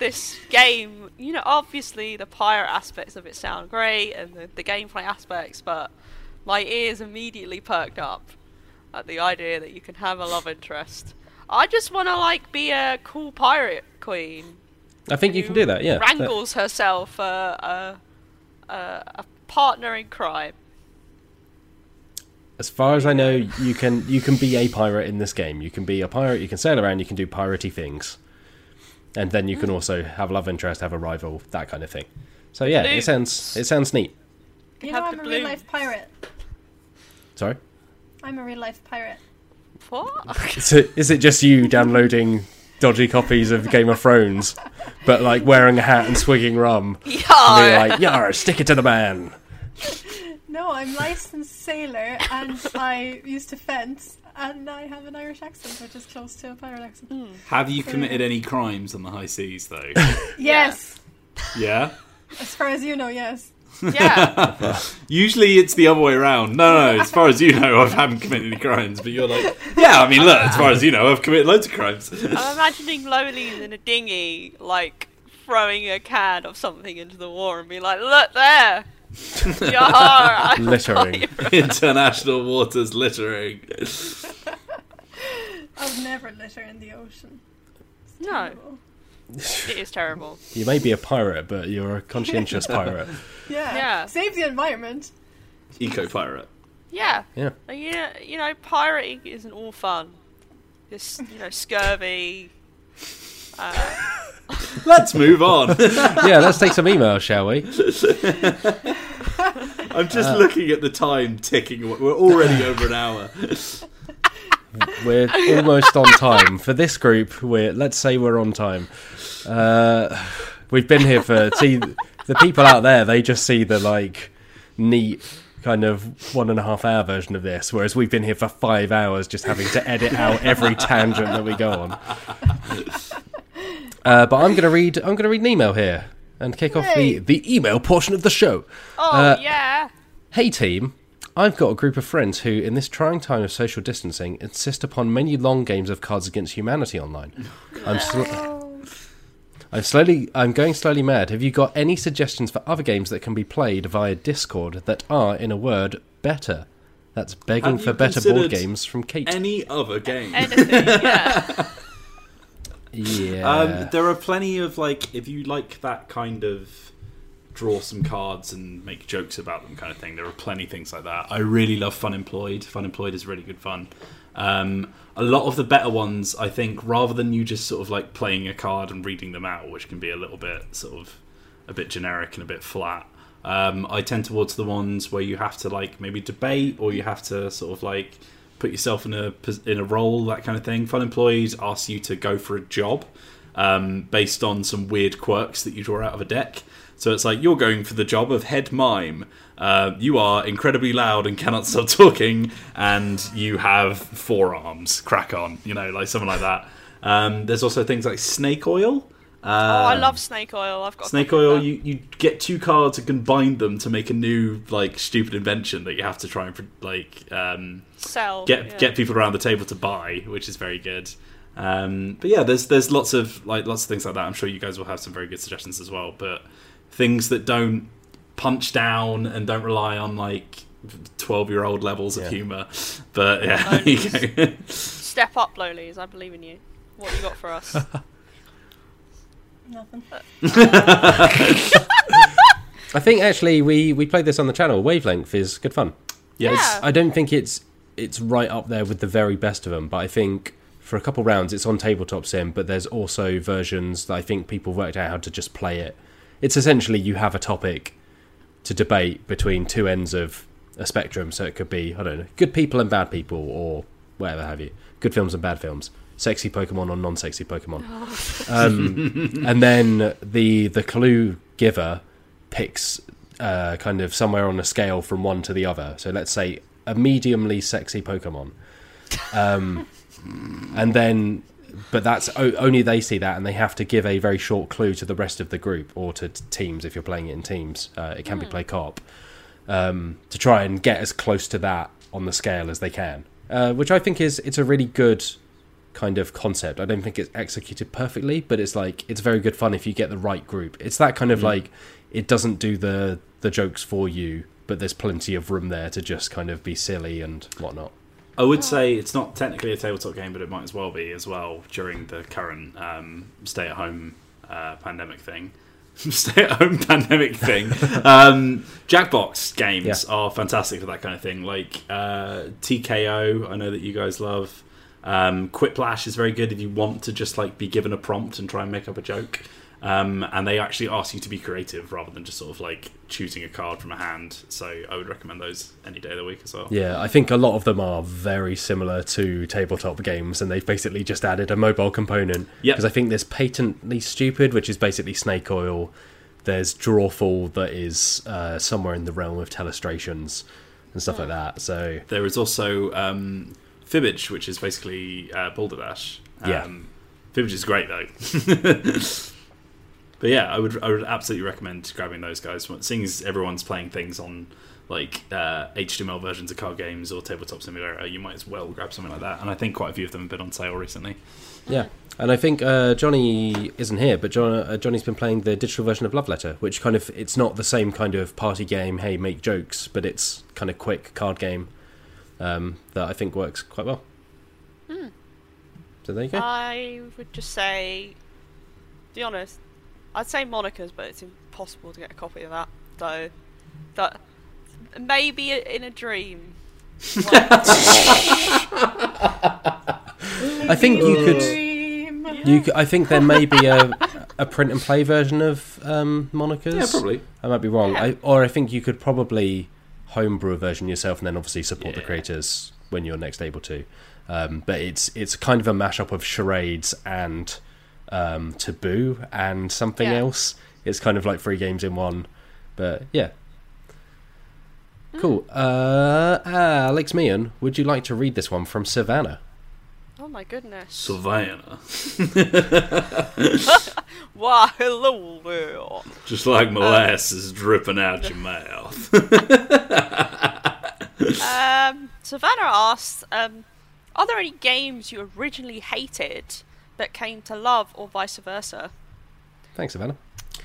C: this game, you know, obviously the pirate aspects of it sound great, and the, the gameplay aspects, but my ears immediately perked up at the idea that you can have a love interest. I just want to like be a cool pirate queen
A: I think you can do that. Yeah. That-
C: wrangles herself a, a, a, a partner in crime.
A: As far as I know, you can you can be a pirate in this game. You can be a pirate. You can sail around. You can do piratey things, and then you can mm. also have love interest, have a rival, that kind of thing. So yeah, it sounds it sounds neat.
D: You know,
C: Have
D: I'm a real life pirate.
A: Sorry,
D: I'm a real life pirate.
C: What? *laughs*
A: is it, is it just you downloading dodgy copies of Game of Thrones, but like wearing a hat and swigging rum, and
C: yeah.
A: like, "Yar, stick it to the man." *laughs*
D: No, I'm licensed sailor and I used to fence and I have an Irish accent which is close to a pirate accent.
C: Hmm.
B: Have you committed any crimes on the high seas, though? *laughs*
D: Yes.
B: Yeah?
D: As far as you know, yes. *laughs*
C: Yeah. *laughs*
B: Usually it's the other way around. No, no, as far as you know, I haven't committed any crimes. But you're like, yeah, I mean, look, as far as you know, I've committed loads of crimes.
C: I'm imagining Loli's in a dinghy, like throwing a can of something into the water and be like, "Look there, *laughs* Yar, *laughs*
A: Littering. *laughs*
B: International waters littering.
D: I would never litter in the ocean. It's
C: No.
D: terrible.
C: It is terrible.
A: You may be a pirate, but you're a conscientious pirate.
D: Yeah.
C: Yeah.
D: Save the environment.
B: Eco pirate.
C: Yeah.
A: Yeah.
C: And You know, you know, pirating isn't all fun. Just you know, scurvy. Uh, *laughs*
B: Let's move on. *laughs*
A: Yeah, let's take some emails, shall we?
B: I'm just looking at the time ticking. away. We're already over an hour.
A: We're almost on time for this group. We're let's say we're on time. Uh, we've been here for see the people out there. They just see the like neat kind of one and a half hour version of this, whereas we've been here for five hours just having to edit out every tangent that we go on. Uh, but I'm gonna read. I'm gonna read an email here and kick off the the email portion of the show.
C: oh
A: Uh,
C: yeah.
A: Hey team, I've got a group of friends who, in this trying time of social distancing, insist upon many long games of Cards Against Humanity online. I'm, sl- I'm slowly, I'm going slowly mad. Have you got any suggestions for other games that can be played via Discord that are, in a word, better? That's begging for better board games from Kate.
B: Any other game?
C: Anything. Yeah. *laughs* *laughs*
A: yeah,
B: Um, there are plenty of like if you like that kind of draw some cards and make jokes about them kind of thing. There are plenty of things like that. I really love Funemployed. Fun Employed is really good fun. Um, a lot of the better ones, I think, rather than you just sort of like playing a card and reading them out, which can be a little bit sort of a bit generic and a bit flat. Um, I tend towards the ones where you have to like maybe debate or you have to sort of like put yourself in a in a role that kind of thing. Fun Employees asks you to go for a job um, based on some weird quirks that you draw out of a deck. So it's like you're going for the job of head mime. Uh, you are incredibly loud and cannot *laughs* stop talking, and you have forearms. Crack on, you know, like something like that. Um, there's also things like snake oil.
C: Oh, I
B: Um,
C: love snake oil. I've got
B: Snake oil, you, you get two cards and combine them to make a new like stupid invention that you have to try and like um,
C: sell.
B: get
C: yeah.
B: get people around the table to buy, which is very good. Um, but yeah, there's there's lots of like lots of things like that. I'm sure you guys will have some very good suggestions as well. But things that don't punch down and don't rely on like 12 year old levels of humor. But yeah, *laughs* you go.
C: Step up, Lolies. I believe in you. What you got for us? *laughs*
D: nothing. *laughs*
A: I think actually we we played this on the channel. Wavelength is good fun.
B: yes.
C: Yeah.
A: I don't think it's it's right up there with the very best of them, but I think for a couple rounds it's on tabletop sim. But there's also versions that I think people worked out how to just play it. It's essentially you have a topic to debate between two ends of a spectrum. So it could be I don't know, good people and bad people, or whatever have you. Good films and bad films. Sexy Pokemon or non-sexy Pokemon. Um, *laughs* and then the the clue giver picks uh, kind of somewhere on a scale from one to the other. So let's say a mediumly sexy Pokemon. Um, and then, but that's o- only they see that, and they have to give a very short clue to the rest of the group or to teams if you're playing it in teams. Uh, it can be play co-op um, to try and get as close to that on the scale as they can, uh, which I think is it's a really good kind of concept. I don't think it's executed perfectly, but it's like it's very good fun if you get the right group. It's that kind of like it doesn't do the the jokes for you, but there's plenty of room there to just kind of be silly and whatnot.
B: I would say it's not technically a tabletop game, but it might as well be as well during the current um, stay at home uh, pandemic thing. *laughs* stay at home *laughs* pandemic thing. *laughs* um, Jackbox games
A: Yeah.
B: are fantastic for that kind of thing. Like uh, TKO, I know that you guys love. Um, Quiplash is very good if you want to just like be given a prompt and try and make up a joke. Um, and they actually ask you to be creative rather than just sort of like choosing a card from a hand. So I would recommend those any day of the week as well.
A: Yeah, I think a lot of them are very similar to tabletop games, and they've basically just added a mobile component.
B: Yep.
A: Because I think there's Patently Stupid, which is basically Snake Oil. There's Drawful, that is uh, somewhere in the realm of telestrations and stuff like that. So
B: There is also um, Fibbage, which is basically uh, Balderdash. Um,
A: Yeah.
B: Fibbage is great though. *laughs* but yeah, I would I would absolutely recommend grabbing those guys. Seeing as everyone's playing things on like uh, HTML versions of card games or tabletop simulator, you might as well grab something like that. And I think quite a few of them have been on sale recently.
A: Yeah, and I think uh, Johnny isn't here, but John, uh, Johnny's been playing the digital version of Love Letter, which kind of it's not the same kind of party game. Hey, make jokes, but it's kind of quick card game um, that I think works quite well.
C: Hmm.
A: So there you go.
C: I would just say, to be honest, I'd say Monikers, but it's impossible to get a copy of that. So, that maybe in a dream. *laughs*
A: I think you could.
D: Dream.
A: You, c- I think there may be a, a print and play version of um, Monikers.
B: Yeah, probably.
A: I might be wrong.
C: Yeah.
A: I, or I think you could probably homebrew a version yourself and then obviously support the creators when you're next able to. Um, but it's it's kind of a mashup of charades and um, taboo and something
C: Yeah.
A: else. It's kind of like three games in one. But yeah. Cool. Uh, Alex Meehan, would you like to read this one from Savannah?
C: Oh my goodness!
B: Savannah, *laughs* *laughs*
C: Why, hello there.
B: just like molasses dripping out your *laughs* mouth.
C: Um, Savannah asks, um, are there any games you originally hated but came to love, or vice versa?
A: Thanks, Savannah.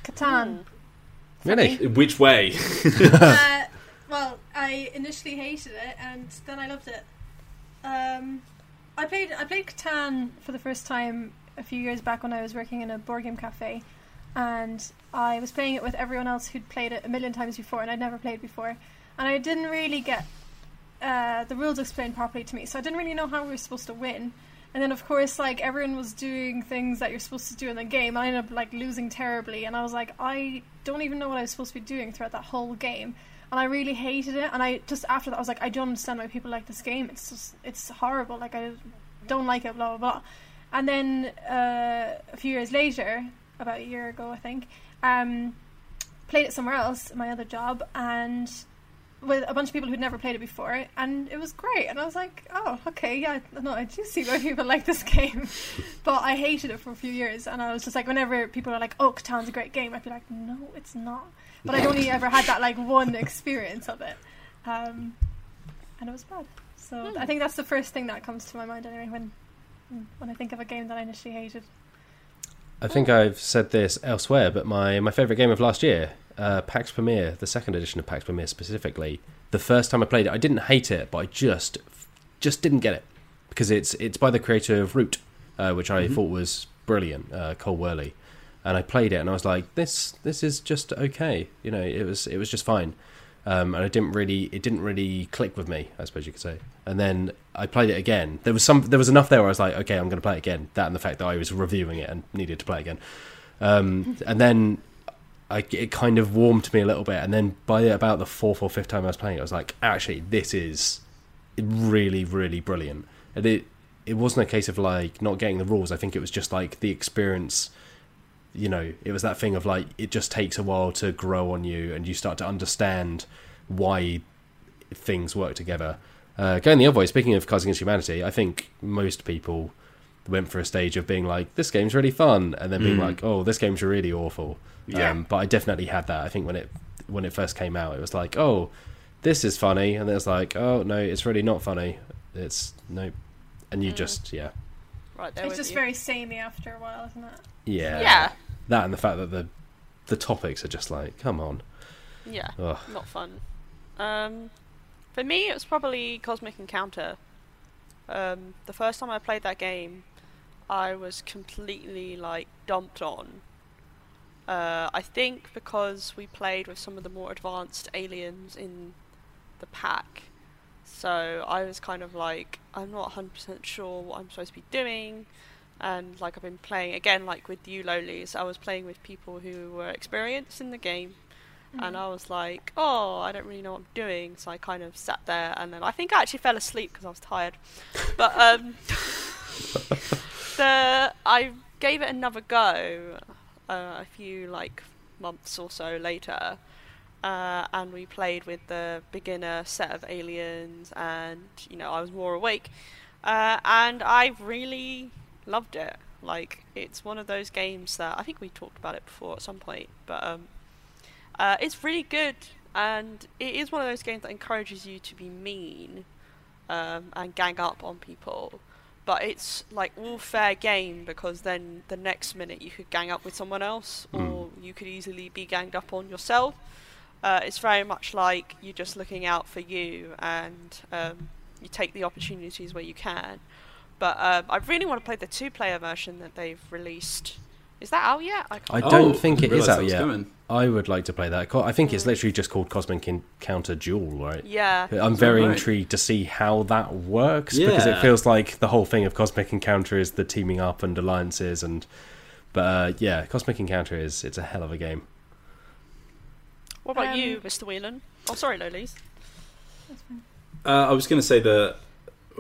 D: Catan.
A: Really?
B: Which way?
D: uh, well, I initially hated it, and then I loved it. Um, I played I played Catan for the first time a few years back when I was working in a board game cafe, and I was playing it with everyone else who'd played it a million times before, and I'd never played before, and I didn't really get uh, the rules explained properly to me, so I didn't really know how we were supposed to win. And then, of course, like everyone was doing things that you're supposed to do in the game. I ended up like losing terribly, and I was like, I don't even know what I was supposed to be doing throughout that whole game, and I really hated it. And I just after that, I was like, I don't understand why people like this game. It's just it's horrible. Like I don't like it. Blah blah blah. And then uh, a few years later, about a year ago, I think, um, played it somewhere else, my other job, and with a bunch of people who'd never played it before, and it was great. And I was like, oh, okay, yeah, no, I do see why people *laughs* like this game. but I hated it for a few years, and I was just like, whenever people are like, oh, Catan's a great game, I'd be like, no, it's not. But I'd only ever had that like one experience of it, um, and it was bad. So
C: Hmm.
D: I think that's the first thing that comes to my mind anyway when when I think of a game that I initially hated.
A: I think I've said this elsewhere, but my, my favourite game of last year, uh, Pax Pamir, the second edition of Pax Pamir specifically, the first time I played it, I didn't hate it, but I just just didn't get it because it's it's by the creator of Root, uh, which I thought was brilliant, uh, Cole Wehrle, and I played it and I was like, this this is just okay, you know, it was it was just fine. Um, and I didn't really, it didn't really click with me, I suppose you could say. And then I played it again. There was some, there was enough there where I was like, okay, I'm going to play it again. That and the fact that I was reviewing it and needed to play it again. Um, *laughs* and then I, it kind of warmed me a little bit. And then by about the fourth or fifth time I was playing it, I was like, actually, this is really, really brilliant. And it, it wasn't a case of like not getting the rules. I think it was just like the experience. You know, it was that thing of like it just takes a while to grow on you, and you start to understand why things work together. Uh, going the other way, speaking of Cards Against Humanity, I think most people went for a stage of being like, "This game's really fun," and then being
B: Mm.
A: like, "Oh, this game's really awful."
B: Yeah.
A: Um, but I definitely had that. I think when it when it first came out, it was like, "Oh, this is funny," and then it's like, "Oh no, it's really not funny." It's no, and you
C: Mm.
A: just yeah,
C: Right there
D: it's just
C: you.
D: very samey after a while, isn't it?
A: yeah,
C: yeah,
A: That and the fact that the the topics are just like, come on,
C: yeah,
A: Ugh.
C: not fun. Um, for me, it was probably Cosmic Encounter. Um, the first time I played that game, I was completely like dumped on. Uh, I think because we played with some of the more advanced aliens in the pack, so I was kind of like, I'm not 100% sure what I'm supposed to be doing. And like I've been playing again, like with you, Lolies, I was playing with people who were experienced in the game, and I was like, oh, I don't really know what I'm doing. So I kind of sat there, and then I think I actually fell asleep because I was tired. But um, the I gave it another go uh, a few like months or so later, uh, and we played with the beginner set of aliens, and you know I was more awake, uh, and I really loved it. Like it's one of those games that I think we talked about it before at some point, but um, uh, it's really good, and it is one of those games that encourages you to be mean um, and gang up on people. But it's like all fair game because then the next minute you could gang up with someone else, or you could easily be ganged up on yourself. Uh, it's very much like you're just looking out for you, and um, you take the opportunities where you can. But um, I really want to play the two-player version that they've released. Is that out yet? I
A: I
C: can't-
A: don't
B: Oh,
A: think it
B: didn't
A: is
B: realise that
A: out yet.
B: coming.
A: I would like to play that. I think it's literally just called Cosmic Encounter Duel, right?
C: yeah.
A: I'm very
B: right?
A: intrigued to see how that works because it feels like the whole thing of Cosmic Encounter is the teaming up and alliances and but uh, yeah, Cosmic Encounter is it's a hell of a game.
C: What about
D: Um,
C: you, Mr. Whelan? Oh, sorry, Lolies.
B: Uh, I was going to say that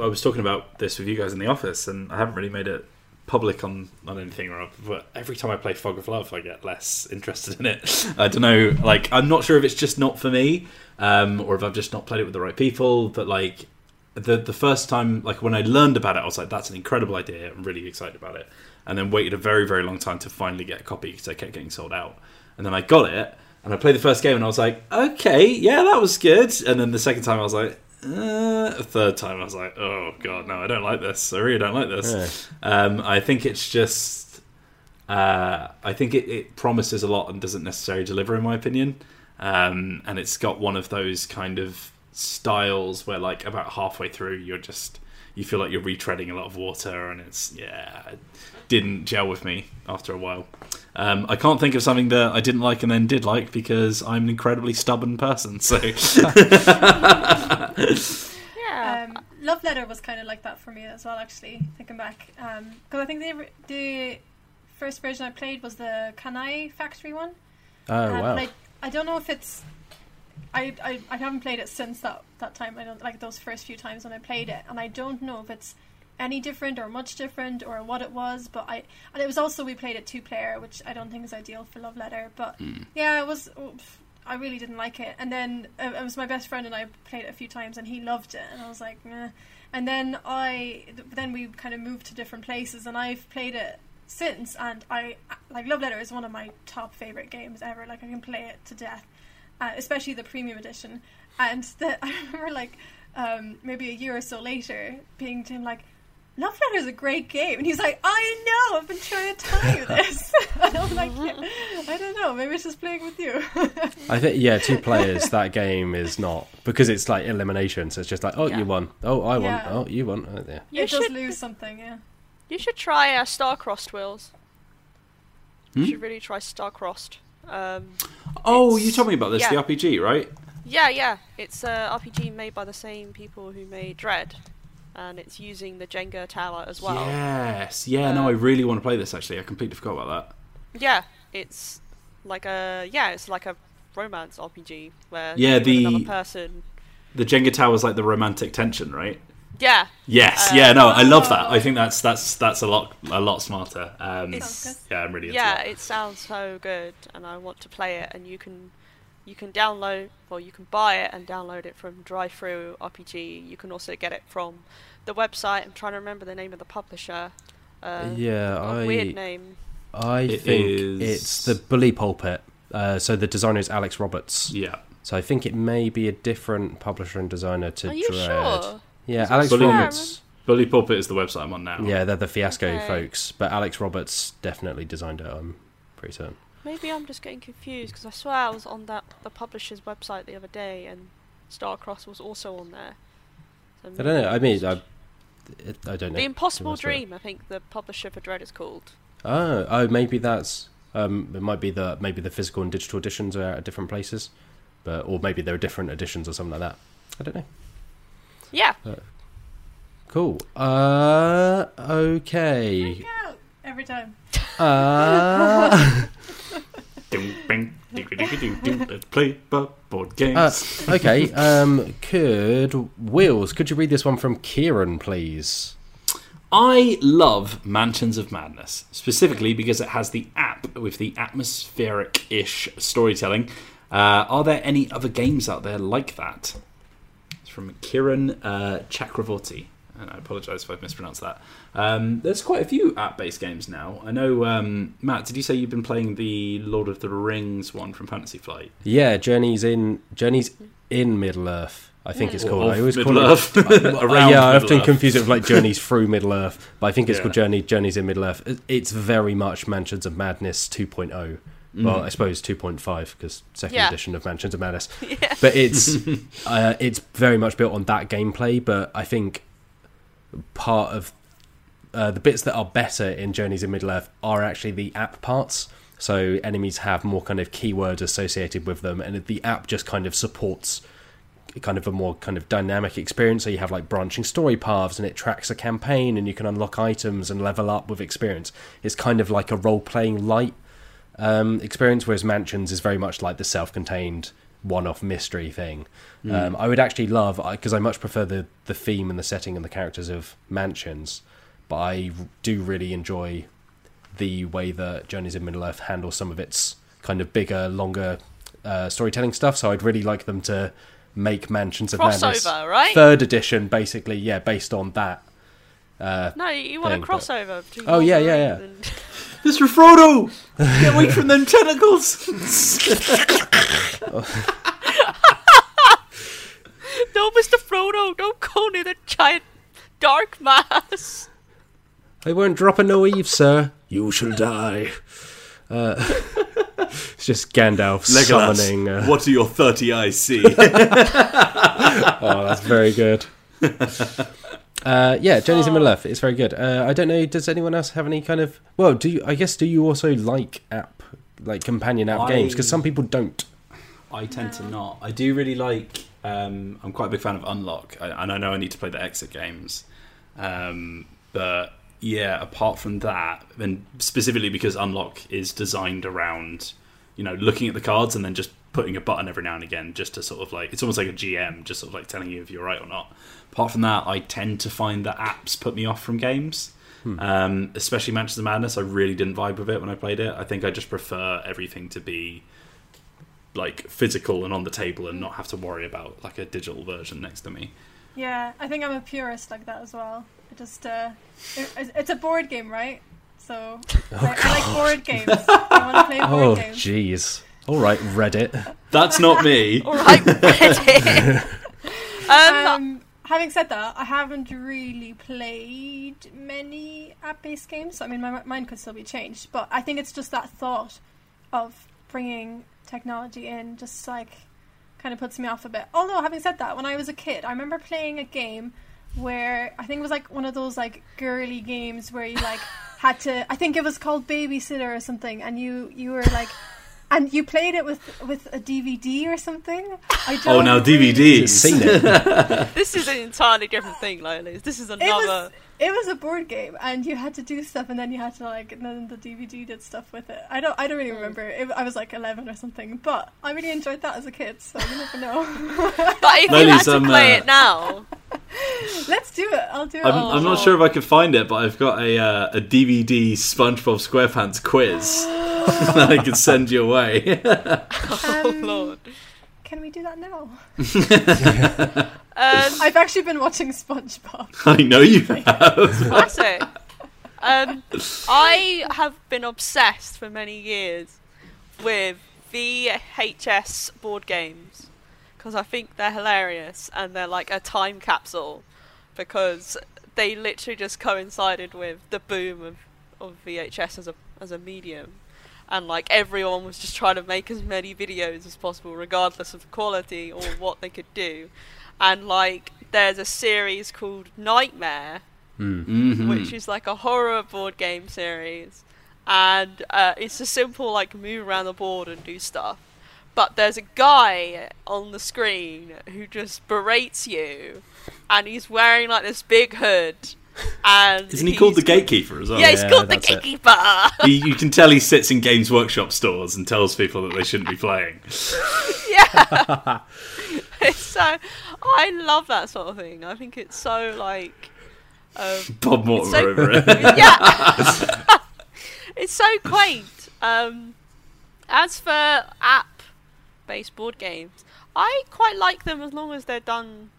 B: I was talking about this with you guys in the office, and I haven't really made it public on, on anything. But every time I play Fog of Love, I get less interested in it. *laughs* I don't know. Like I'm not sure if it's just not for me, um, or if I've just not played it with the right people. But like the the first time, like when I learned about it, I was like, "That's an incredible idea. I'm really excited about it." And then waited a very very long time to finally get a copy because I kept getting sold out. And then I got it, and I played the first game, and I was like, "Okay, yeah, that was good." And then the second time, I was like. Uh, a third time, I was like, "Oh God, no! I don't like this. I really don't like this." Um, I think it's just, uh, I think it, it promises a lot and doesn't necessarily deliver, in my opinion. Um, and it's got one of those kind of styles where, like, about halfway through, you're just you feel like you're retreading a lot of water, and it's yeah, it didn't gel with me after a while. Um, I can't think of something that I didn't like and then did like because I'm an incredibly stubborn person. So *laughs*
C: Yeah.
D: Um, Love Letter was kind of like that for me as well, actually, thinking back. Because I think the, the first version I played was the Kanai Factory one.
A: Oh
D: Um,
A: wow.
D: Like, I don't know if it's. I, I, I haven't played it since that, that time. I don't like those first few times when I played it, and I don't know if it's any different or much different or what it was. But I and it was also we played it two player, which I don't think is ideal for Love Letter. But yeah, it was. I really didn't like it, and then uh, it was my best friend and I played it a few times, and he loved it, and I was like, Meh. and then I then we kind of moved to different places, and I've played it since, and I like Love Letter is one of my top favorite games ever. Like I can play it to death, uh, especially the premium edition. And the, *laughs* I remember like um, maybe a year or so later being to him like. Love Letter is a great game, and he's like, "I know, I've been trying to tell you this." *laughs* and I'm like, yeah, "I don't know, maybe it's just playing with you." *laughs*
A: I think yeah, two players. that game is not because it's like elimination. So it's just like, oh,
C: Yeah.
A: you won. Oh, I won.
D: Yeah.
A: Oh, you won. Oh, yeah.
C: You
D: it does
C: should-
D: lose something, yeah.
C: You should try uh, Starcrossed Wheels.
B: Hmm?
C: You should really try Starcrossed. Um,
B: Oh, you told me about this,
C: yeah.
B: the RPG, right?
C: yeah, yeah. It's a RPG made by the same people who made Dread, and it's using the Jenga tower as well.
B: Yes. Yeah, no, I
C: Um,
B: really want to play this actually. I completely forgot about that.
C: Yeah, it's like a yeah, it's like a romance RPG where
B: Yeah,
C: you're with
B: the-
C: another person.
B: The Jenga Tower's like the romantic tension, right?
C: Yeah,
B: Yes.
C: Uh,
B: yeah, no, I love that. I think that's that's that's a lot a lot smarter. Um,
C: It's-
D: Sounds
B: yeah, I'm really into
C: yeah,
B: that.
C: it sounds so good, and I want to play it. And you can you can download or you can buy it and download it from DriveThruRPG. You can also get it from the website. I'm trying to remember the name of the publisher. Uh,
A: yeah,
C: got a
A: I
C: weird name.
A: I
B: It
A: think
B: is-
A: it's the Bully Pulpit. Uh, so the designer is Alex Roberts.
B: Yeah.
A: So I think it may be a different publisher and designer to
C: Are you
A: Dread.
C: sure?
A: Yeah,
C: Is
A: Alex
B: Bully-
A: Roberts.
B: Bully Pulpit is the website I'm on now.
A: Yeah, they're the Fiasco
C: Okay.
A: folks, but Alex Roberts definitely designed it. I'm pretty certain.
C: Maybe I'm just getting confused because I swear I was on that the publisher's website the other day and Starcross was also on there. So
A: I don't know. I mean, I, it, I don't know.
C: The Impossible Dream, I think the publisher for Dread is called.
A: Oh, oh, maybe that's. Um, it might be the maybe the physical and digital editions are at different places, but or maybe there are different editions or something like that. I don't know.
C: Yeah,
A: Cool. Uh, okay.
D: Every time.
A: Uh, *laughs*
B: Ding, bing, ding, ding, ding, ding. Let's play board games.
A: uh, okay. Um, could Wheels? Could you read this one from Kieran, please?
B: I love Mansions of Madness, specifically because it has the app with the atmospheric ish storytelling. Uh, are there any other games out there like that? It's from Kiran uh, Chakravorty. And I apologise if I've mispronounced that. Um, there's quite a few app-based games now. I know, um, Matt. Did you say you've been playing the Lord of the Rings one from Fantasy Flight?
A: Yeah, Journeys in Journeys in Middle Earth. I think it's called.
B: of
A: I always call
B: Middle-earth.
A: it. Uh, *laughs* *laughs*
B: Around
A: yeah, I often
B: Middle-earth.
A: confuse it with like *laughs* Journeys through Middle Earth, but I think it's
B: Yeah.
A: called Journey Journeys in Middle Earth. It's very much Mansions of Madness 2.0. Well, I suppose 2.5 because second
C: Yeah.
A: edition of Mansions of Madness.
C: Yeah.
A: But it's uh, it's very much built on that gameplay. But I think part of uh, the bits that are better in Journeys in Middle Earth are actually the app parts. So enemies have more kind of keywords associated with them, and the app just kind of supports kind of a more kind of dynamic experience. So you have like branching story paths, and it tracks a campaign, and you can unlock items and level up with experience. It's kind of like a role playing light um, experience, whereas Mansions is very much like the self contained one off mystery thing. Um, I would actually love because I much prefer the the theme and the setting and the characters of Mansions, but I do really enjoy the way that Journeys in Middle Earth handles some of its kind of bigger, longer uh, storytelling stuff. So I'd really like them to make Mansions of Madness
C: Crossover, right?
A: third edition, basically, yeah, based on that. Uh,
C: No, you want a
A: thing, but-
C: crossover. between
A: Oh, yeah, yeah,
C: yeah. and-
B: Mr. Frodo, get away from them *laughs* tentacles! *laughs* *laughs*
C: no, Mr. Frodo, don't go near the giant dark mass.
A: I won't drop a no eve, sir. You shall die. Uh, *laughs* it's just Gandalf summoning. Uh,
B: what do your thirty eyes see? *laughs*
A: oh, that's very good. Uh, yeah, Journeys in Middle Earth. It's very good. Uh, I don't know. Does anyone else have any kind of? Well, do you? I guess do you also like app, like companion app
B: I-
A: games? Because some people don't.
B: I tend to not. I do really like. Um, I'm quite a big fan of Unlock, and I know I need to play the exit games. Um, but yeah, apart from that, and specifically because Unlock is designed around, you know, looking at the cards and then just putting a button every now and again, just to sort of like it's almost like a GM, just sort of like telling you if you're right or not. Apart from that, I tend to find that apps put me off from games. Um, especially Mansions of Madness, I really didn't vibe with it when I played it. I think I just prefer everything to be like physical and on the table and not have to worry about like a digital version next to me.
D: Yeah, I think I'm a purist like that as well. I just, uh, it, it's a board game, right? So *laughs* I, I like board games. I want to play *laughs* board
A: Oh,
D: games.
A: jeez. All right, Reddit. *laughs*
B: That's not me.
C: All right, Reddit. um,
D: Um, having said that, I haven't really played many app-based games. I mean, my mind could still be changed, but I think it's just that thought of bringing technology in, just like kind of puts me off a bit. Although, having said that, when I was a kid, I remember playing a game where I think it was like one of those like girly games where you like *laughs* had to. I think it was called Babysitter or something, and you you were like. *laughs* And you played it with with a DVD or something. I
B: Oh,
D: don't
B: now
D: really-
B: DVDs.
C: This is an entirely different thing, Lolis. This is
D: It
C: another.
D: Was it was a board game, and you had to do stuff, and then you had to like, and then the DVD did stuff with it. I don't, I don't really
C: Hmm.
D: remember. It, I was like eleven or something, but I really enjoyed that as a kid. So you never know. *laughs*
C: But if you
B: Lolis,
C: had to
B: um,
C: play
B: uh,
C: it now, *laughs*
D: Let's do it. I'll do it.
B: I'm,
C: Oh,
B: I'm not
C: sure.
B: sure if I can find it, but I've got a uh, a DVD SpongeBob SquarePants quiz *laughs* that I can send you away.
C: oh
D: Um,
C: lord.
D: Can we do that now?
C: Um, *laughs*
D: I've actually been watching SpongeBob. *laughs*
B: I know you have. *laughs*
C: classic. Um, I have been obsessed for many years with VHS board games because I think they're hilarious and they're like a time capsule because they literally just coincided with the boom of, of VHS as a as a medium. And like everyone was just trying to make as many videos as possible, regardless of quality or what they could do. And like, there's a series called Nightmare,
B: Mhm.
C: which is like a horror board game series, and uh, it's a simple like move around the board and do stuff. But there's a guy on the screen who just berates you, and he's wearing like this big hood. And *laughs*
B: Isn't he called the Gatekeeper as well?
C: Yeah, he's
A: Yeah,
C: called the
A: that's it.
C: gatekeeper. *laughs*
B: He- you can tell he sits in Games Workshop stores and tells people that they shouldn't be playing. *laughs*
C: yeah. so I love that sort of thing. I think it's so like um,
B: Bob Mortimer
C: so-
B: over it.
C: yeah. it's so quaint. Um, as for app-based board games, I quite like them as long as they're done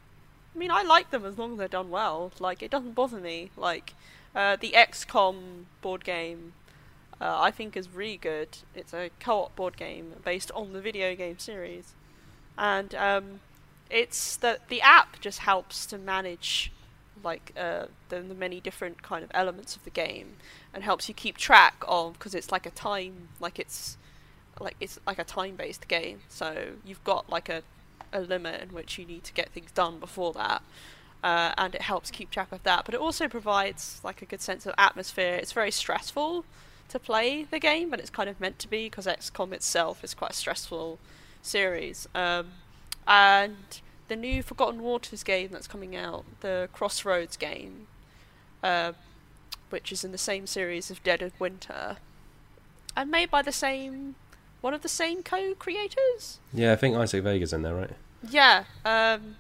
C: I mean, I like them as long as they're done well. Like, it doesn't bother me. Like, uh, the XCOM board game, uh, I think is really good. It's a co-op board game based on the video game series, and um, it's that the app just helps to manage like uh, the, the many different kind of elements of the game and helps you keep track of because it's like a time like it's like it's like a time based game so you've got like a, a limit in which you need to get things done before that uh, and it helps keep track of that but it also provides like a good sense of atmosphere. It's very stressful to play the game but it's kind of meant to be because xcom itself is quite a stressful series. Um, and the new Forgotten Waters game that's coming out, the Crossroads game, uh, which is in the same series of Dead of Winter, and made by the same one of the same co-creators.
A: Yeah, I think Isaac Vega's in there, right?
C: Yeah, um,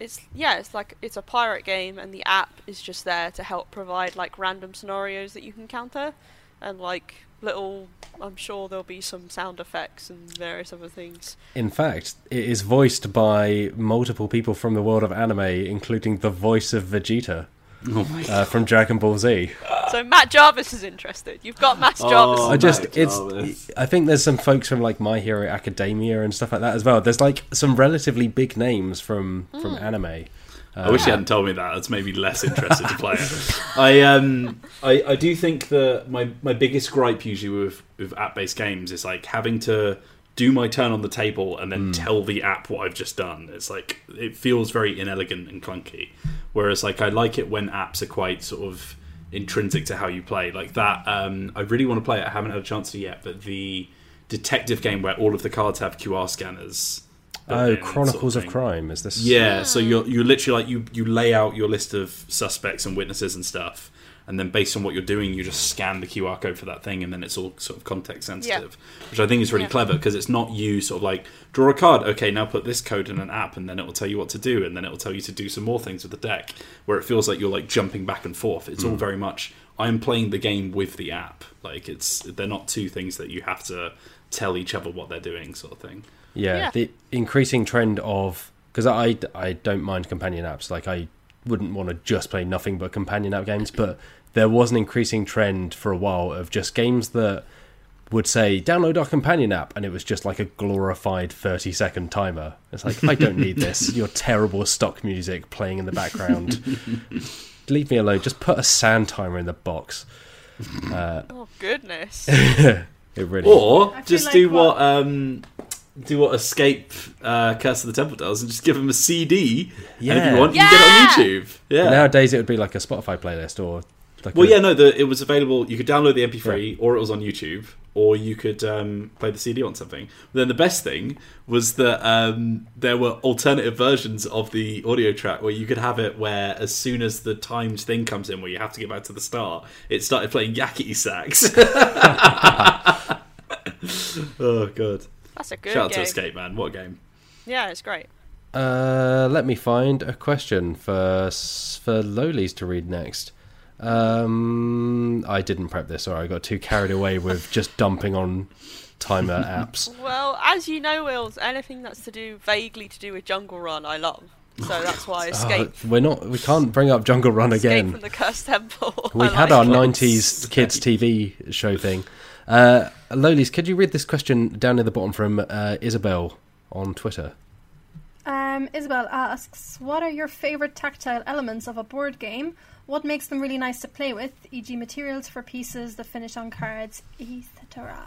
C: it's yeah, it's like it's a pirate game, and the app is just there to help provide like random scenarios that you can counter, and like little. I'm sure there'll be some sound effects and various other things.
A: In fact, it is voiced by multiple people from the world of anime, including the voice of Vegeta
B: Oh
A: uh, from Dragon Ball Z.
C: So Matt Jarvis is interested. You've got Matt Jarvis.
B: Oh,
A: I just
B: Matt
A: it's
B: Jarvis.
A: I think there's some folks from like My Hero Academia and stuff like that as well. There's like some relatively big names from from anime.
B: I wish you hadn't told me that. That's made me less interested to play it. *laughs* I um I, I do think that my, my biggest gripe usually with, with app based games is like having to do my turn on the table and then tell the app what I've just done. It's like it feels very inelegant and clunky. Whereas like I like it when apps are quite sort of intrinsic to how you play. Like that um I really want to play it. I haven't had a chance to yet, but the detective game where all of the cards have QR scanners.
A: Oh,
B: in, sort
A: Chronicles of. Crime is this?
B: Yeah, so you're you literally like you you lay out your list of suspects and witnesses and stuff, and then based on what you're doing, you just scan the QR code for that thing, and then it's all sort of context sensitive, which I think is really
C: Yeah.
B: clever because it's not you sort of like draw a card. Okay, now put this code in an app, and then it will tell you what to do, and then it will tell you to do some more things with the deck. Where it feels like you're like jumping back and forth. It's all mm. very much I'm playing the game with the app. Like it's they're not two things that you have to tell each other what they're doing, sort of thing.
A: Yeah,
C: Yeah.
A: the increasing trend of because I, I don't mind companion apps. Like I wouldn't want to just play nothing but companion app games, but there was an increasing trend for a while of just games that would say download our companion app, and it was just like a glorified thirty second timer. It's like I don't need this. *laughs* Your terrible stock music playing in the background. Leave me alone. Just put a sand timer in the box. Uh,
C: Oh goodness. *laughs*
A: it really.
B: Or just
D: like
B: do
D: what-
B: what, um do what Escape uh, Curse of the Temple does and just give them a CD. And if you want, you can get it on YouTube. Yeah.
A: Nowadays, it would be like a Spotify playlist or. Like
B: well,
A: a-
B: yeah, no, the, it was available. You could download the MP3, or it was on YouTube, or you could um, play the CD on something. But then the best thing was that um, there were alternative versions of the audio track where you could have it where as soon as the timed thing comes in, where you have to get back to the start, it started playing yakety sax. *laughs* *laughs* oh god!
C: That's a good
B: Shout out
C: game.
B: to Escape Man. What a game!
C: Yeah, it's great.
A: Uh, let me find a question for s- for Lowlies to read next. Um, I didn't prep this. Sorry, I got too carried away with just dumping on timer *laughs* apps.
C: Well, as you know, Wills, anything that's to do vaguely to do with Jungle Run, I love. So that's why
A: Oh, *laughs*
C: Escape.
A: we're not. We can't bring up Jungle Run
C: Escape
A: again.
C: from the Cursed Temple.
A: We *laughs*
C: I
A: had
C: like
A: our
C: it.
A: '90s kids TV show thing. Uh, Lowlies, could you read this question down at the bottom from uh, Isabel on Twitter?
D: Um, Isabel asks, "What are your favorite tactile elements of a board game? What makes them really nice to play with, e.g., materials for pieces, the finish on cards, etc."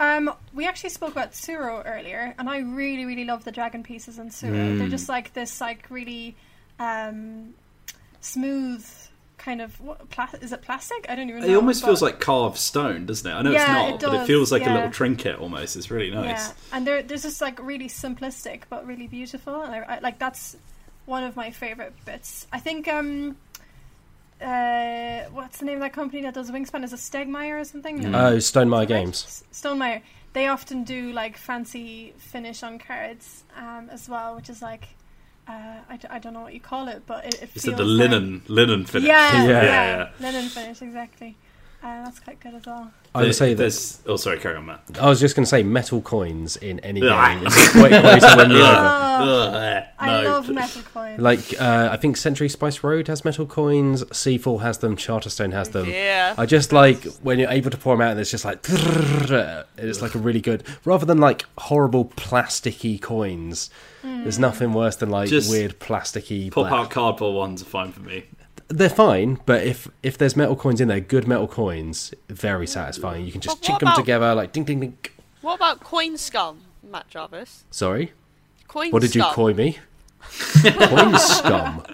D: Um, we actually spoke about Tsuro earlier, and I really, really love the dragon pieces in Tsuro. They're just like this, like really um, smooth kind of. What, pla- is it plastic? I don't even know.
B: It almost
D: but-
B: feels like carved stone, doesn't it? I know
D: Yeah,
B: it's not,
D: it
B: but it feels like a little trinket almost. It's really nice.
D: Yeah, and they're they're just like really simplistic but really beautiful. And I, I, like that's one of my favorite bits. I think um, uh, what's the name of that company that does Wingspan? Is it Stegmeyer or something?
B: Mm.
A: Oh, Stonemaier
D: Right?
A: Games.
D: S- Stonemaier. They often do like fancy finish on cards um, as well, which is like uh, I, d- I don't know what you call it, but it, it
B: It's
D: feels
B: the
D: very-
B: linen linen finish.
D: Yeah,
A: Yeah.
D: yeah,
B: Yeah,
D: linen finish exactly. Uh, that's quite good as well.
A: I would say that
B: there's. Oh, sorry, carry on, Matt.
A: I was just going to say metal coins in any game is *laughs* a great to win me over.
D: Oh,
B: Ugh,
D: I
B: no.
D: love metal coins.
A: Like uh, I think Century Spice Road has metal coins, Seafall has them, Charterstone has them.
C: Yeah.
A: I just like when you're able to pour them out and it's just like it's like a really good rather than like horrible plasticky coins. There's nothing worse than like
B: Just
A: weird plasticky
B: Pop
A: black.
B: out cardboard ones are fine for me.
A: They're fine, but if if there's metal coins in there, good metal coins, very satisfying. You can just
C: chink what
A: chick them together like ding ding ding.
C: What about coin scum, Matt Jarvis?
A: Sorry,
C: Coin
A: what did you coin me? *laughs* coin scum.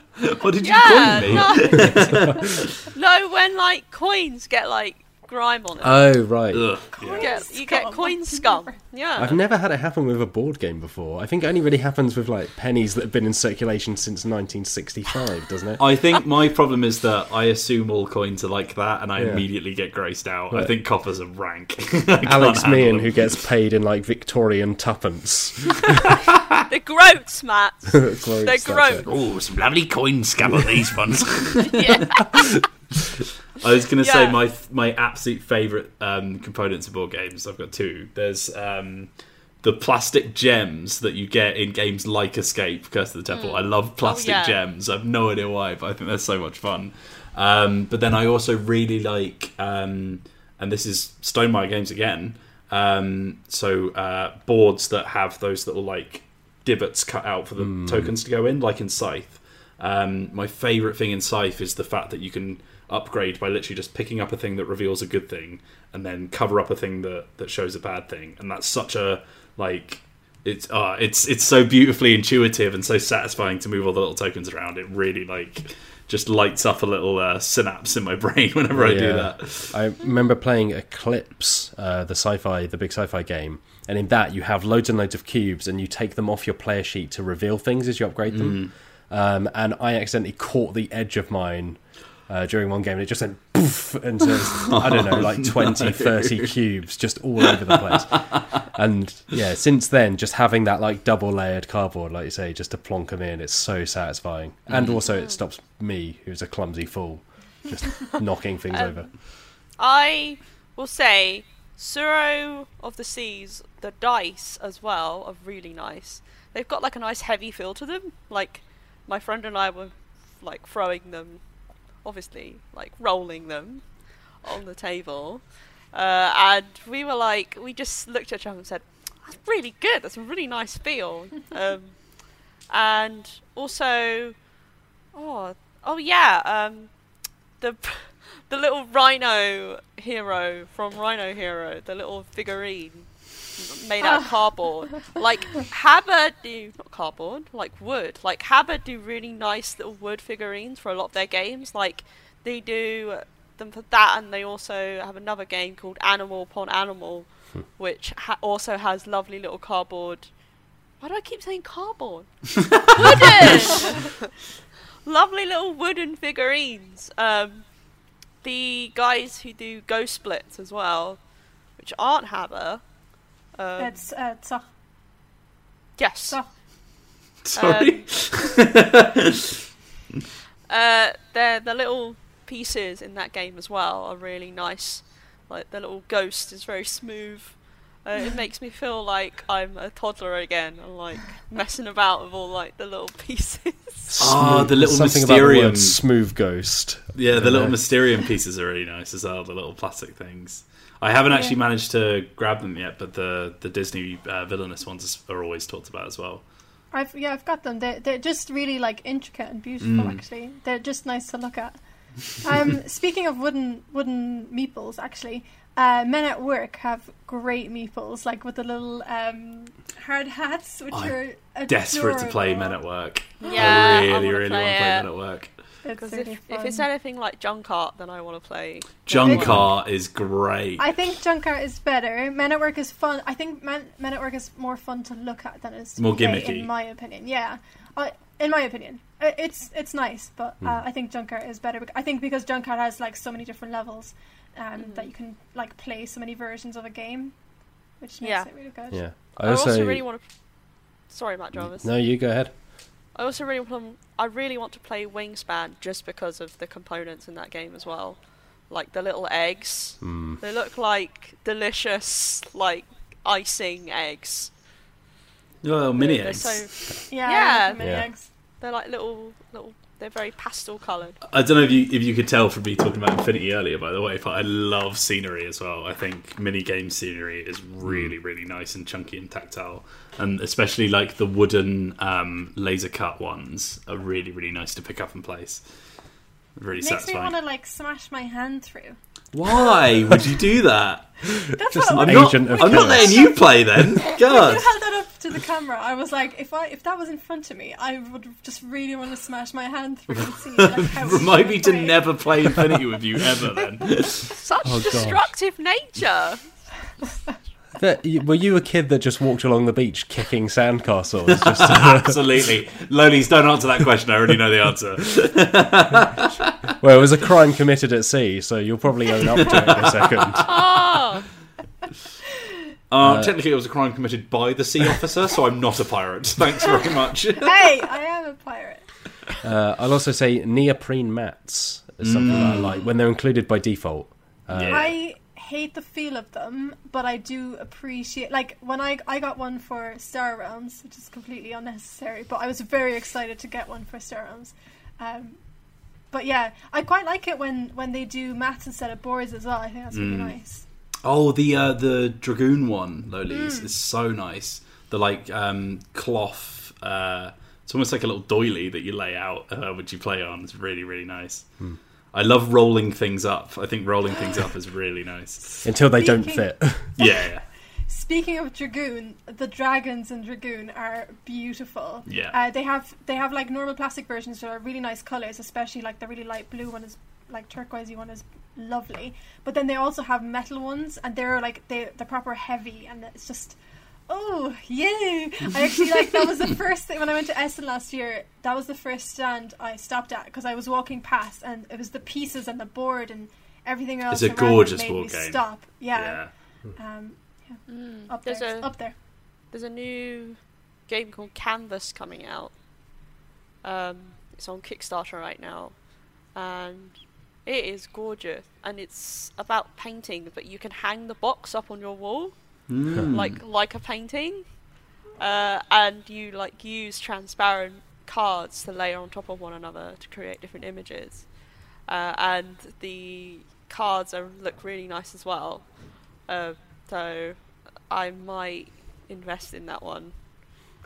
B: What did you
C: Yeah,
B: coin me?
C: no. *laughs* *laughs* no, when like coins get like grime on it.
A: Oh right.
B: Ugh,
C: you
B: yeah.
C: get, you get
D: Scum.
C: coin scum. Yeah.
A: I've never had it happen with a board game before. I think it only really happens with like pennies that have been in circulation since 1965, doesn't it?
B: I think my problem is that I assume all coins are like that, and I
A: Yeah.
B: immediately get grossed out. I think coppers are rank. *laughs*
A: Alex
B: handle
A: Meehan, who gets paid in like Victorian tuppence. *laughs*
C: They're groats, Matt. *laughs*
A: Gross,
C: They're
A: that's
C: gross.
A: it.
B: Oh, some lovely coin scum on these ones.
C: yeah.
B: I was going to say my my absolute favourite um, components of board games. I've got two. There's um, the plastic gems that you get in games like Escape, Curse of the Temple. I love plastic
C: yeah.
B: gems. I've no idea why, but I think they're so much fun. Um, but then I also really like, um, and this is Stonemaier games again. Um, so uh, boards that have those little like divots cut out for the tokens to go in, like in Scythe. Um, my favourite thing in Scythe is the fact that you can upgrade by literally just picking up a thing that reveals a good thing and then cover up a thing that, that shows a bad thing. And that's such a like it's uh, it's it's so beautifully intuitive and so satisfying to move all the little tokens around. It really like just lights up a little uh, synapse in my *laughs* brain whenever I do that.
A: I remember playing Eclipse, uh, the sci-fi, the big sci-fi game, and in that you have loads and loads of cubes, and you take them off your player sheet to reveal things as you upgrade them. Um, and I accidentally caught the edge of mine uh, during one game, and it just went poof into I don't know, like *laughs* 20, 30 cubes just all over the place. And yeah, since then, just having that like double layered cardboard, like you say, just to plonk them in, it's so satisfying. And also, it stops me, who's a clumsy fool, just *laughs* knocking things
C: Um,
A: over.
C: I will say, Tsuro of the Seas, the dice as well are really nice. They've got like a nice heavy feel to them. Like my friend and I were like throwing them, obviously like rolling them on the table, uh, and we were like, we just looked at each other and said, "That's really good. That's a really nice feel." *laughs* um, and also, oh, oh yeah, um, the *laughs* the little rhino hero from Rhino Hero, the little figurine made out of cardboard. Like HABA do not cardboard, like wood. Like HABA do really nice little wood figurines for a lot of their games. Like they do them for that, and they also have another game called Animal Upon Animal, which ha- also has lovely little cardboard. Why do I keep saying cardboard? *laughs* Wooden. lovely little wooden figurines. Um, the guys who do Ghost Blitz as well, which aren't HABA. Um,
D: It's uh, Zoch.
C: yes.
D: Zoch.
B: Sorry. *laughs*
C: Uh, they're the little pieces in that game as well are really nice. Like the little ghost is very smooth. Uh, it makes me feel like I'm a toddler again and like *laughs* messing about with all like the little pieces.
B: Ah, the little
A: something about the word smooth ghost.
B: Yeah, the little
A: Yeah.
B: Mysterium pieces are really nice as well. The little plastic things. I haven't actually managed to grab them yet, but the the Disney uh, villainous ones are always talked about as well.
D: I've yeah, I've got them. They're they're just really like intricate and beautiful.
B: Mm.
D: Actually, they're just nice to look at. Um, *laughs* speaking of wooden wooden meeples, actually, uh, Men at Work have great meeples, like with the little um, hard hats, which
B: I'm
D: are
B: Desperate to play. Men at Work.
C: Yeah,
B: I really,
C: I
B: really
C: play
B: want to play
C: it.
B: Men at Work.
D: It's
C: Because if, if it's anything like Junk Art, then I want to play.
B: Junk Art is great.
D: I think Junk Art is better. Men at Work is fun. I think Men, Men at Work is more fun to look at than it is to
B: More
D: play,
B: gimmicky.
D: in my opinion. Yeah, uh, in my opinion, it's it's nice, but
B: Hmm.
D: uh, I think Junk Art is better. I think because Junk Art has like so many different levels, um,
C: Mm-hmm.
D: that you can like play so many versions of a game, which makes
C: Yeah.
D: it really good.
A: Yeah.
C: I also, really want to. Sorry, Matt Jarvis.
A: No, you go ahead.
C: I also really want. I really want to play Wingspan just because of the components in that game as well, like the little eggs.
A: Mm.
C: They look like delicious, like icing eggs.
B: Oh, mini
C: They're
B: eggs.
C: so
D: Yeah,
C: Yeah.
D: mini
A: Yeah.
D: eggs.
C: they're like little little. They're very pastel coloured.
B: I don't know if you if you could tell from me talking about Infinity earlier, by the way, but I love scenery as well. I think mini game scenery is really really nice and chunky and tactile, and especially like the wooden um, laser cut ones are really really nice to pick up and place. Really
D: Makes me want to like smash my hand through.
B: Why would you do that?
D: That's
A: Just
D: what
A: an
B: I'm
D: when
B: not.
A: of
B: I'm not letting you play then. *laughs* God.
D: you held that up to the camera. I was like, if I if that was in front of me, I would just really want to smash my hand through and see. Like, *laughs* how
B: Remind me to
D: play.
B: never play *laughs* Infinity with you ever. Then
C: Such
A: Oh, gosh.
C: destructive nature.
A: But y- were you a kid that just walked along the beach kicking sandcastles? *laughs* Just
B: absolutely, Lolies, don't answer that question. I already know the answer. *laughs*
A: well, it was a crime committed at sea, so you'll probably own up to it in a second. *laughs*
C: Oh,
B: Uh, technically, it was a crime committed by the sea officer, so I'm not a pirate. Thanks very much.
D: Hey, I am a pirate.
A: Uh, I'll also say neoprene mats is something that I like when they're included by default. Uh,
B: Yeah.
D: I hate the feel of them, but I do appreciate. Like when I I got one for Star Realms, which is completely unnecessary, but I was very excited to get one for Star Realms. Um, but yeah, I quite like it when when they do mats instead of boards as well. I think that's really
B: Mm.
D: nice.
B: Oh, the uh, the dragoon one, Lolies, is so nice. The like um, cloth. Uh, it's almost like a little doily that you lay out uh, which you play on. It's really really nice. I love rolling things up. I think rolling things up is really nice.
A: Until they don't fit. *laughs*
B: Yeah, yeah.
D: Speaking of dragoon, the dragons in dragoon are beautiful.
B: Yeah.
D: Uh, they have they have like normal plastic versions that are really nice colors, especially like the really light blue one is like turquoisey one is lovely. But then they also have metal ones, and they're like they they're proper heavy, and it's just oh yay! I actually like that was the first thing when I went to Essen last year. That was the first stand I stopped at because I was walking past, and it was the pieces and the board and everything else.
B: It's a gorgeous
D: made
B: board
D: me
B: game.
D: Stop.
B: yeah.
D: Yeah. Um,
C: Mm.
D: up
C: There's
D: there.
C: a
D: Up there.
C: there's a new game called Canvas coming out. Um, it's on Kickstarter right now, and it is gorgeous. And it's about painting, but you can hang the box up on your wall
B: Mm.
C: like like a painting, uh, and you like use transparent cards to layer on top of one another to create different images, uh, and the cards are look really nice as well. Uh, so I might invest in that one.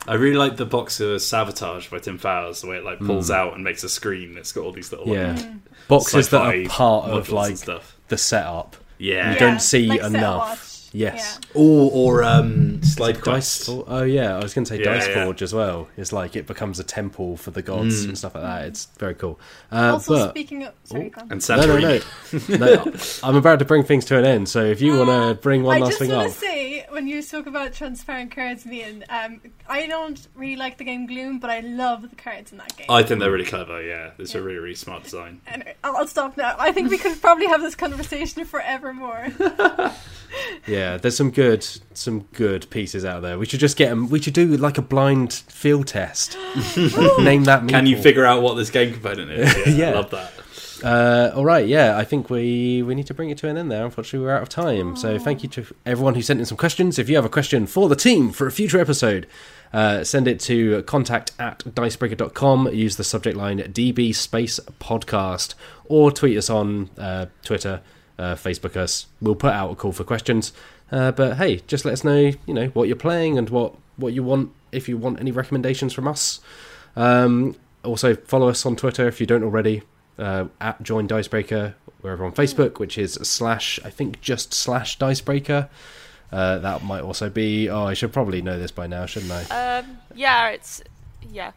B: I really like the box of Sabotage by Tim Fowers, the way it like pulls
A: Mm.
B: out and makes a screen that's got all these little like,
A: Yeah.
D: Mm.
A: Boxes that are part of like
B: stuff.
A: the setup.
B: Yeah.
A: You don't see
D: like set
A: enough.
D: Watch.
A: Yes.
B: Or or um, Slide
A: Dice oh yeah, I was going to say
B: Yeah,
A: Dice
B: yeah.
A: Forge as well. It's like it becomes a temple for the gods
B: Mm.
A: and stuff like that. It's very cool. Uh,
D: also,
A: but
D: speaking of, sorry,
A: Oh,
D: go on.
B: And
A: no, no, no, *laughs* no. I'm about to bring things to an end. So if you want to bring one
D: I
A: last
D: just
A: thing
D: want
A: up,
D: to say, when you talk about transparent cards, Ian, um, I don't really like the game Gloom, but I love the cards in that game.
B: I think they're really clever. Yeah, it's a really really smart design.
D: Anyway, I'll, I'll stop now. I think we could probably have this conversation *laughs* forevermore. *laughs*
A: yeah, there's some good, some good pieces out there. We should just get them. We should do like a blind field test. *laughs* Name that.
B: Can you figure out what this game component is? Yeah, *laughs*
A: Yeah.
B: I love that.
A: Uh, all right, yeah, I think we we need to bring it to an end there. Unfortunately, we're out of time. So thank you to everyone who sent in some questions. If you have a question for the team for a future episode, uh, send it to contact at dicebreaker.com. Use the subject line DB space podcast or tweet us on uh, Twitter, uh, Facebook us. We'll put out a call for questions. Uh, but hey, just let us know, you know, what you're playing and what, what you want. If you want any recommendations from us, um, also follow us on Twitter if you don't already uh, at join dicebreaker we're over on facebook which is slash i think just slash dicebreaker uh, that might also be oh i should probably know this by now shouldn't i
C: Um, yeah, it's yeah,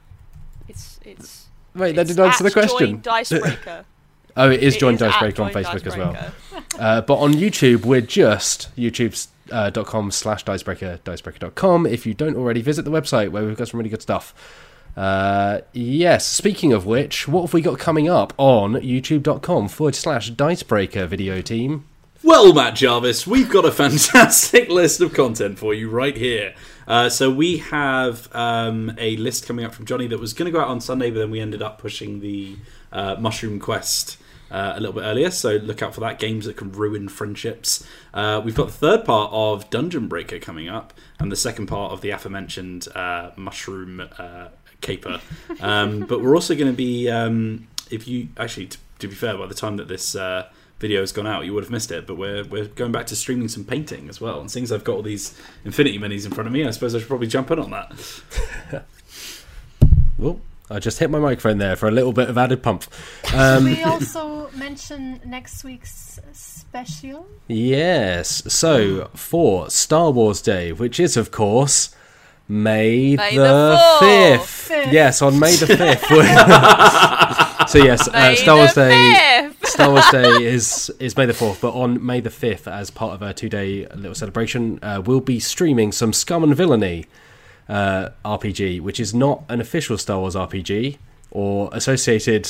C: it's it's.
A: wait that didn't answer the question
C: Join Dicebreaker. *laughs*
A: oh it is
C: It
A: join
C: is at
A: dicebreaker on
C: Join
A: facebook as well *laughs* uh, but on youtube we're just youtube.com slash dicebreaker dicebreaker.com if you don't already visit the website where we've got some really good stuff uh, yes, speaking of which, what have we got coming up on youtube.com forward slash dicebreaker video team?
B: Well, Matt Jarvis, we've got a *laughs* fantastic list of content for you right here. Uh, so we have um, a list coming up from Johnny that was going to go out on Sunday, but then we ended up pushing the uh, Mushroom Quest uh, a little bit earlier, so look out for that. Games that can ruin friendships. Uh, we've got the third part of Dungeon Breaker coming up, and the second part of the aforementioned uh, Mushroom uh, Caper. Um, *laughs* but we're also going to be, um, if you actually, t- to be fair, by the time that this uh, video has gone out, you would have missed it. But we're we're going back to streaming some painting as well. And since I've got all these Infinity Minis in front of me, I suppose I should probably jump in on that. *laughs*
A: Well, I just hit my microphone there for a little bit of added pump.
D: Should
A: Um,
D: we also mention next week's special?
A: yes. So for Star Wars Day, which is of course May,
C: May
A: the
C: the
A: fifth.
D: Fifth.
A: Yes, on May the fifth. *laughs* *laughs* so yes, uh, Star Wars
C: the
A: Day.
C: fifth.
A: Star Wars Day is is May the fourth, but on May the fifth, as part of a two day little celebration, uh, we'll be streaming some Scum and Villainy uh, RPG, which is not an official Star Wars RPG or associated.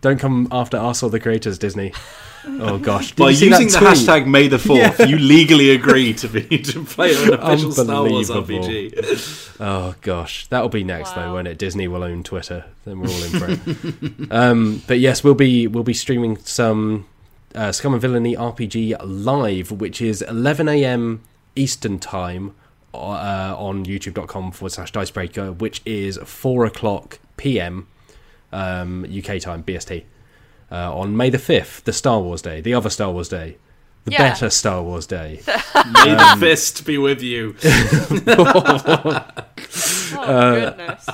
A: Don't come after us or the creators, Disney. *laughs* Oh gosh!
B: By
A: you
B: using the hashtag May the Fourth, you legally agree to be to play an official Star Wars RPG.
A: Oh gosh, that'll be next though, won't it? Disney will own Twitter, then we're all in for it. *laughs* um, but yes, we'll be we'll be streaming some uh, Scum and Villainy RPG live, which is 11 a.m. Eastern time uh, on YouTube.com forward slash Dicebreaker, which is four o'clock p.m. Um, UK time BST uh, on May the fifth, the Star Wars Day, the other Star Wars Day. The
C: Yeah.
A: better Star Wars Day. *laughs*
B: May the fist be with you. *laughs*
C: Oh goodness.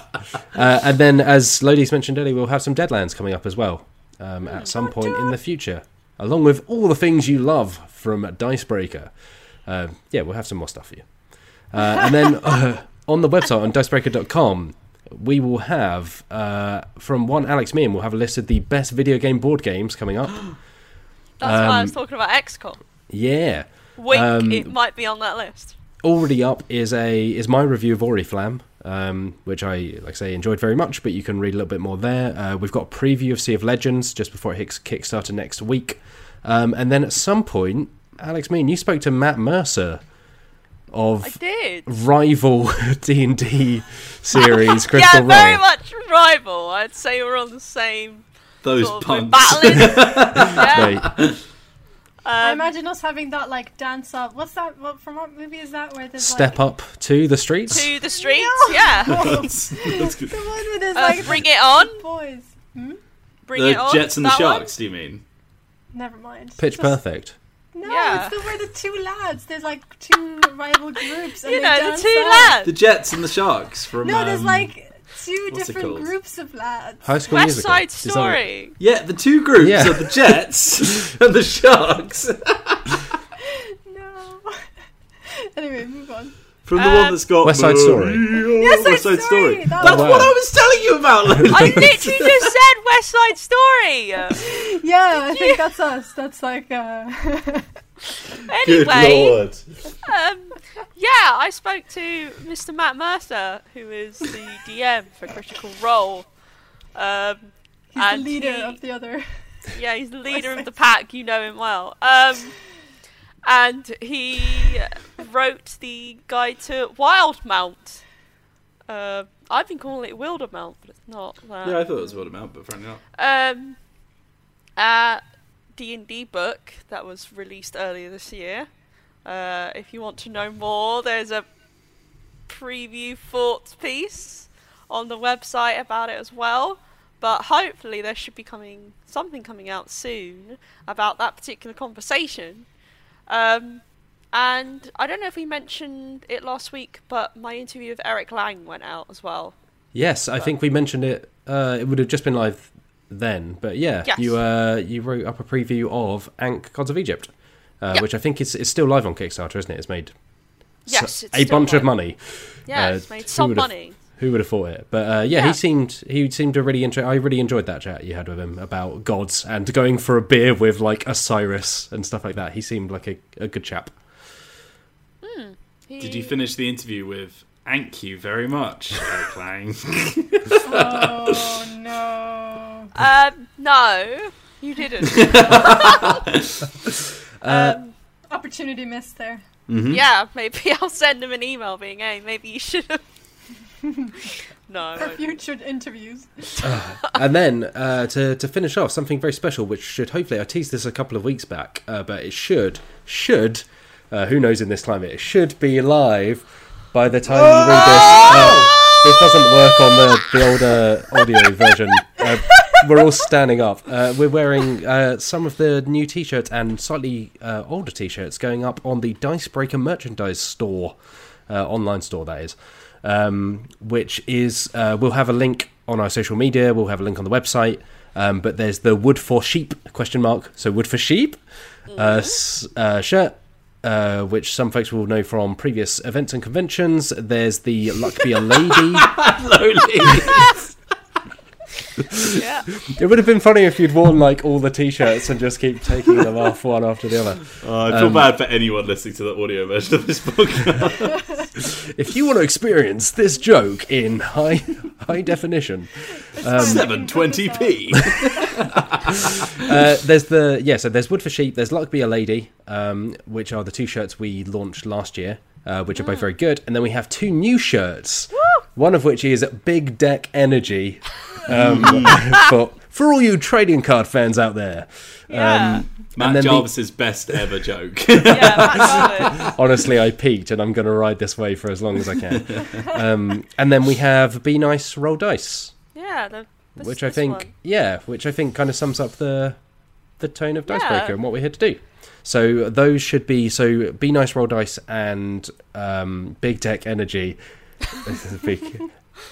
A: Uh, and then, as Lodi's mentioned earlier, we'll have some Deadlands coming up as well um, at some point in the future, along with all the things you love from Dicebreaker. Uh, yeah, we'll have some more stuff for you. Uh, and then *laughs* uh, on the website on dicebreaker.com, we will have uh, from one Alex Meehan, we'll have a list of the best video game board games coming up. *gasps*
C: That's why I
A: Um,
C: was talking about XCOM.
A: Yeah,
C: Wink,
A: um,
C: it might be on that list.
A: already up is a is my review of Oriflamme, um, which I like I say enjoyed very much. But you can read a little bit more there. Uh, we've got a preview of Sea of Legends just before it hits Kickstarter next week, um, and then at some point, Alex, Meehan, you spoke to Matt Mercer of rival *laughs* D and D series *laughs* Critical
C: yeah, very
A: Role.
C: much rival. I'd say we're on the same
B: Those
C: sort of we're
B: punks.
C: battling. *laughs* yeah.
A: Right.
D: I
C: Um,
D: imagine us having that like dance up. What's that? What from what movie is that? Where there's
A: Step
D: like,
A: up to the streets.
C: to the streets. Yeah.
B: That's- that's good.
D: The one where there's
C: Uh,
D: like
C: bring it on.
D: boys. Hmm?
C: Bring
B: the
C: it on.
B: Jets and the
C: That one?
B: Sharks, do you mean?
D: Never mind.
A: Pitch
D: Just-
A: Perfect.
D: No,
C: Yeah.
D: it's the where the two lads. There's like two rival groups. And
C: You know, the two
D: up.
C: lads.
B: The Jets and the Sharks from.
D: No, there's
B: um,
D: like two different groups of lads.
A: High School
C: West
A: Musical.
C: Side
A: Is that
C: Story.
B: Yeah, the two groups
A: Yeah.
B: are the Jets *laughs* and the Sharks. *laughs*
D: No. *laughs* anyway, move on.
B: From the
C: Um,
B: one that's got
A: West Side Story.
D: Yes,
B: West Side Story.
D: That
B: That's
A: was-
B: what I was telling you about. Lily. *laughs*
C: I literally just said West Side Story. *laughs*
D: Yeah, I think that's us. That's like uh *laughs*
B: Good
C: Anyway,
B: lord.
C: um, yeah, I spoke to Mr. Matt Mercer, who is the DM for Critical Role. Um,
D: he's the leader
C: he-
D: of the other.
C: Yeah, he's the leader of the pack. You know him well. Um, and he wrote the guide to Wildemount. Uh, I've been calling it Wildermount, but it's not that.
B: Yeah, I thought it was what amount, but apparently not.
C: Um, a D and D book that was released earlier this year. Uh, if you want to know more, there's a preview thoughts piece on the website about it as well. But hopefully, there should be coming something coming out soon about that particular conversation. Um, and I don't know if we mentioned it last week, but my interview with Eric Lang went out as well.
A: Yes, I think we mentioned it. Uh, it would have just been live then, but yeah,
C: Yes.
A: you uh, you wrote up a preview of Ankh Gods of Egypt, uh,
C: Yeah.
A: which I think is is still live on Kickstarter, isn't it? It's made
C: Yes,
A: so-
C: it's
A: a bunch of money.
C: Yeah,
A: Uh,
C: it's made some money.
A: Who would have thought it? But uh, yeah,
C: Yeah.
A: he seemed he seemed to really enjoy. I really enjoyed that chat you had with him about gods and going for a beer with like Osiris and stuff like that. He seemed like a, a good chap.
B: Did you finish the interview with "Thank you very much, *laughs* Lang"?
D: Oh no.
C: Um, no, you didn't. *laughs* *laughs*
A: Uh,
C: um,
D: Opportunity missed there.
B: Mhm.
C: yeah, maybe I'll send him an email being, "Hey, maybe you should have." No.
D: For future interviews.
A: and then uh, to to finish off, something very special, which should hopefully I teased this a couple of weeks back, uh, but it should should uh, who knows in this climate it should be live by the time you read this. Uh, this doesn't work on the the older audio version. Uh, we're all standing up. Uh, we're wearing uh, some of the new T-shirts and slightly uh, older T-shirts going up on the Dicebreaker merchandise store, uh, online store that is, um, which is uh, we'll have a link on our social media. We'll have a link on the website. Um, but there's the wood for sheep question mark. So wood for sheep uh, s- uh, shirt. Uh, which some folks will know from previous events and conventions. There's the Luck Be a Lady. *laughs*
C: yeah.
A: It would have been funny if you'd worn like all the t-shirts and just keep taking them off one after the other.
B: Oh, I feel
A: Um,
B: bad for anyone listening to the audio version of this podcast. *laughs*
A: If you want to experience this joke in high high definition, um,
B: 720p. *laughs*
A: uh, there's the yeah. So there's Wood for Sheep. There's Luck Be a Lady, um, which are the two shirts we launched last year, uh, which are both very good. And then we have two new shirts. One of which is Big Deck Energy, um, *laughs* for for all you trading card fans out there.
C: Yeah.
A: Um,
B: Matt
A: and then the-
B: Jarvis's best ever joke. *laughs*
C: yeah,
A: honestly, I peaked, and I'm going to ride this wave for as long as I can. *laughs* Um, and then we have Be Nice, Roll Dice,
C: Yeah, the, this,
A: which I
C: this
A: think,
C: one.
A: yeah, which I think kind of sums up the the tone of
C: Yeah.
A: Dicebreaker and what we're here to do. So those should be so Be Nice, Roll Dice, and um, Big Deck Energy. This is a big.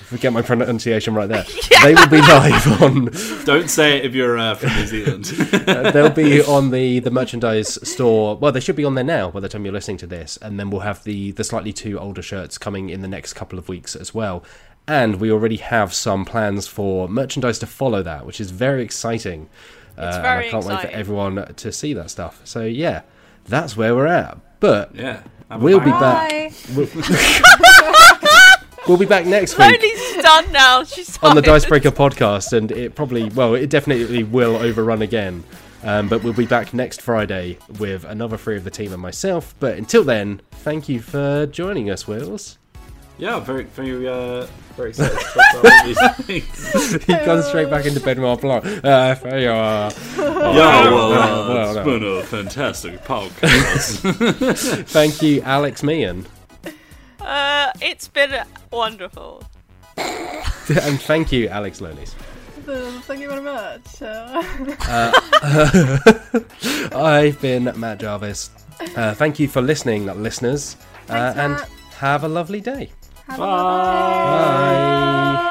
A: If we get my pronunciation right there, *laughs* they will be live *laughs* on.
B: Don't say it if you're uh, from New Zealand. *laughs*
A: Uh, they'll be on the the merchandise store. Well, they should be on there now by the time you're listening to this, and then we'll have the the slightly too older shirts coming in the next couple of weeks as well. And we already have some plans for merchandise to follow that, which is very exciting. Uh,
C: It's
A: and
C: very
A: I can't wait for everyone to see that stuff. So yeah, that's where we're at. But
B: yeah.
A: We'll be
B: bang.
A: back.
D: Bye. *laughs*
A: we'll be back next week.
C: Lonely's done now. She's *laughs*
A: on the. Dicebreaker podcast, and it probably, well, it definitely will overrun again. Um, but we'll be back next Friday with another three of the team and myself. But until then, thank you for joining us, Wills.
B: Yeah, very, very, uh, very *laughs* excited about these things. *laughs*
A: he comes straight back into Benoit Blanc. Uh, there you are.
B: Yeah, well,
A: well,
B: uh,
A: well,
B: it's
A: no.
B: been a fantastic podcast. *laughs*
A: Thank you, Alex Meehan.
C: Uh, it's been wonderful.
A: and thank you, Alex Lonies.
D: Thank you very much. Uh,
A: I've been Matt Jarvis. Uh, thank you for listening, listeners. Uh,
D: Thanks,
A: and
D: Matt.
A: have a lovely day.
D: Bye. Bye.
A: Bye.